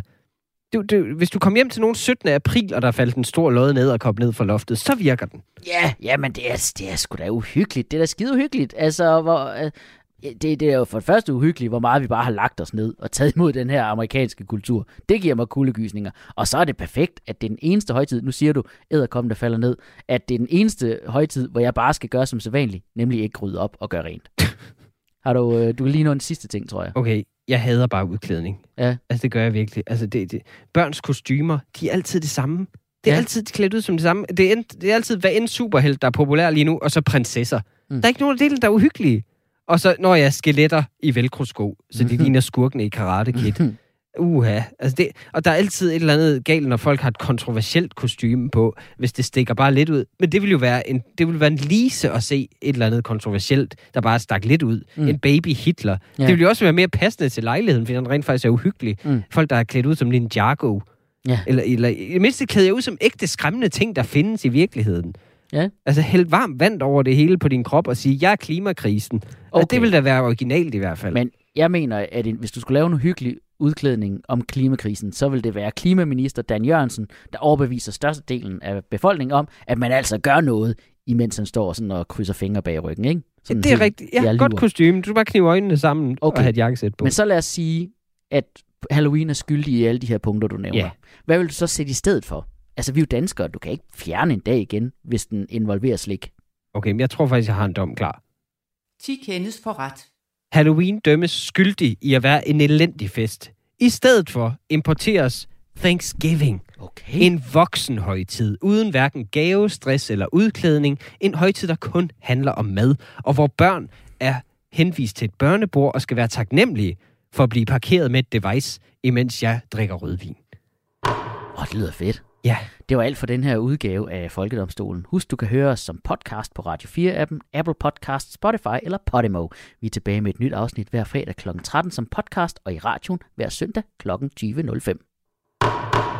du, du, hvis du kom hjem til nogen 17. april, og der faldt en stor lodde nederkop ned fra loftet, så virker den.
Ja, ja, men det er, det er sgu da uhyggeligt. Det er da skide uhyggeligt. Altså, hvor, øh, det, det er jo for det første uhyggeligt, hvor meget vi bare har lagt os ned og taget imod den her amerikanske kultur. Det giver mig kuldegysninger. Og så er det perfekt, at det er den eneste højtid, nu siger du, æderkommen, der falder ned, at det er den eneste højtid, hvor jeg bare skal gøre som sædvanligt, nemlig ikke rydde op og gøre rent. [LAUGHS] har du, øh, du lige nå en sidste ting, tror jeg.
Okay, jeg hader bare udklædning.
Ja.
Altså, det gør jeg virkelig. Altså, det, det, børns kostymer, de er altid det samme. Det er
Ja.
altid klædt ud som det samme. Det er, end, det er altid hver en superhelt, der er populær lige nu, og så prinsesser. Mm. Der er ikke nogen af delene, der er uhyggelige. Og så, når jeg er skeletter i velcro-sko, så de
Mhm.
ligner skurkene i Karate Kid. Uha. Altså det, og der er altid et eller andet galt, når folk har et kontroversielt kostume på, hvis det stikker bare lidt ud. Men det vil jo være en, det vil være en lise at se et eller andet kontroversielt, der bare stak lidt ud. Mm. En baby Hitler. Ja.
Ja.
Det vil jo også være mere passende til lejligheden, fordi den rent faktisk er uhyggelig.
Mm.
Folk, der er klædt ud som Ninjago.
Ja.
Eller, eller i det mindste klæder jeg ud som ægte skræmmende ting, der findes i virkeligheden.
Ja.
Altså hælde varmt vand over det hele på din krop og sige, jeg er klimakrisen. Okay.
Okay.
det vil da være originalt i hvert fald.
Men jeg mener, at en, hvis du skulle lave en hyggelig udklædning om klimakrisen, så vil det være klimaminister Dan Jørgensen, der overbeviser størstedelen af befolkningen om, at man altså gør noget, imens han står sådan og krydser fingre bag ryggen, ikke? Sådan
det er rigtigt. Ja, godt kostume. Du bare knive øjnene sammen.
Okay.
og have et jakkesæt på.
Men så lad os sige, at Halloween er skyldig i alle de her punkter, du nævner.
Ja.
Hvad vil du så sætte i stedet for? Altså, vi er jo danskere. Du kan ikke fjerne en dag igen, hvis den involverer slik.
Okay, men jeg tror faktisk, jeg har en dom klar.
10 kendes for ret.
Halloween dømmes skyldig i at være en elendig fest. I stedet for importeres Thanksgiving.
Okay.
En voksen højtid, uden hverken gave, stress eller udklædning. En højtid, der kun handler om mad, og hvor børn er henvist til et børnebord og skal være taknemmelige for at blive parkeret med et device, imens jeg drikker rødvin.
Åh, det lyder fedt.
Ja,
Det var alt for den her udgave af Folkedomstolen. Husk, du kan høre os som podcast på Radio 4-appen, Apple Podcast, Spotify eller Podimo. Vi er tilbage med et nyt afsnit hver fredag kl. 13 som podcast og i radioen hver søndag kl. 20.05.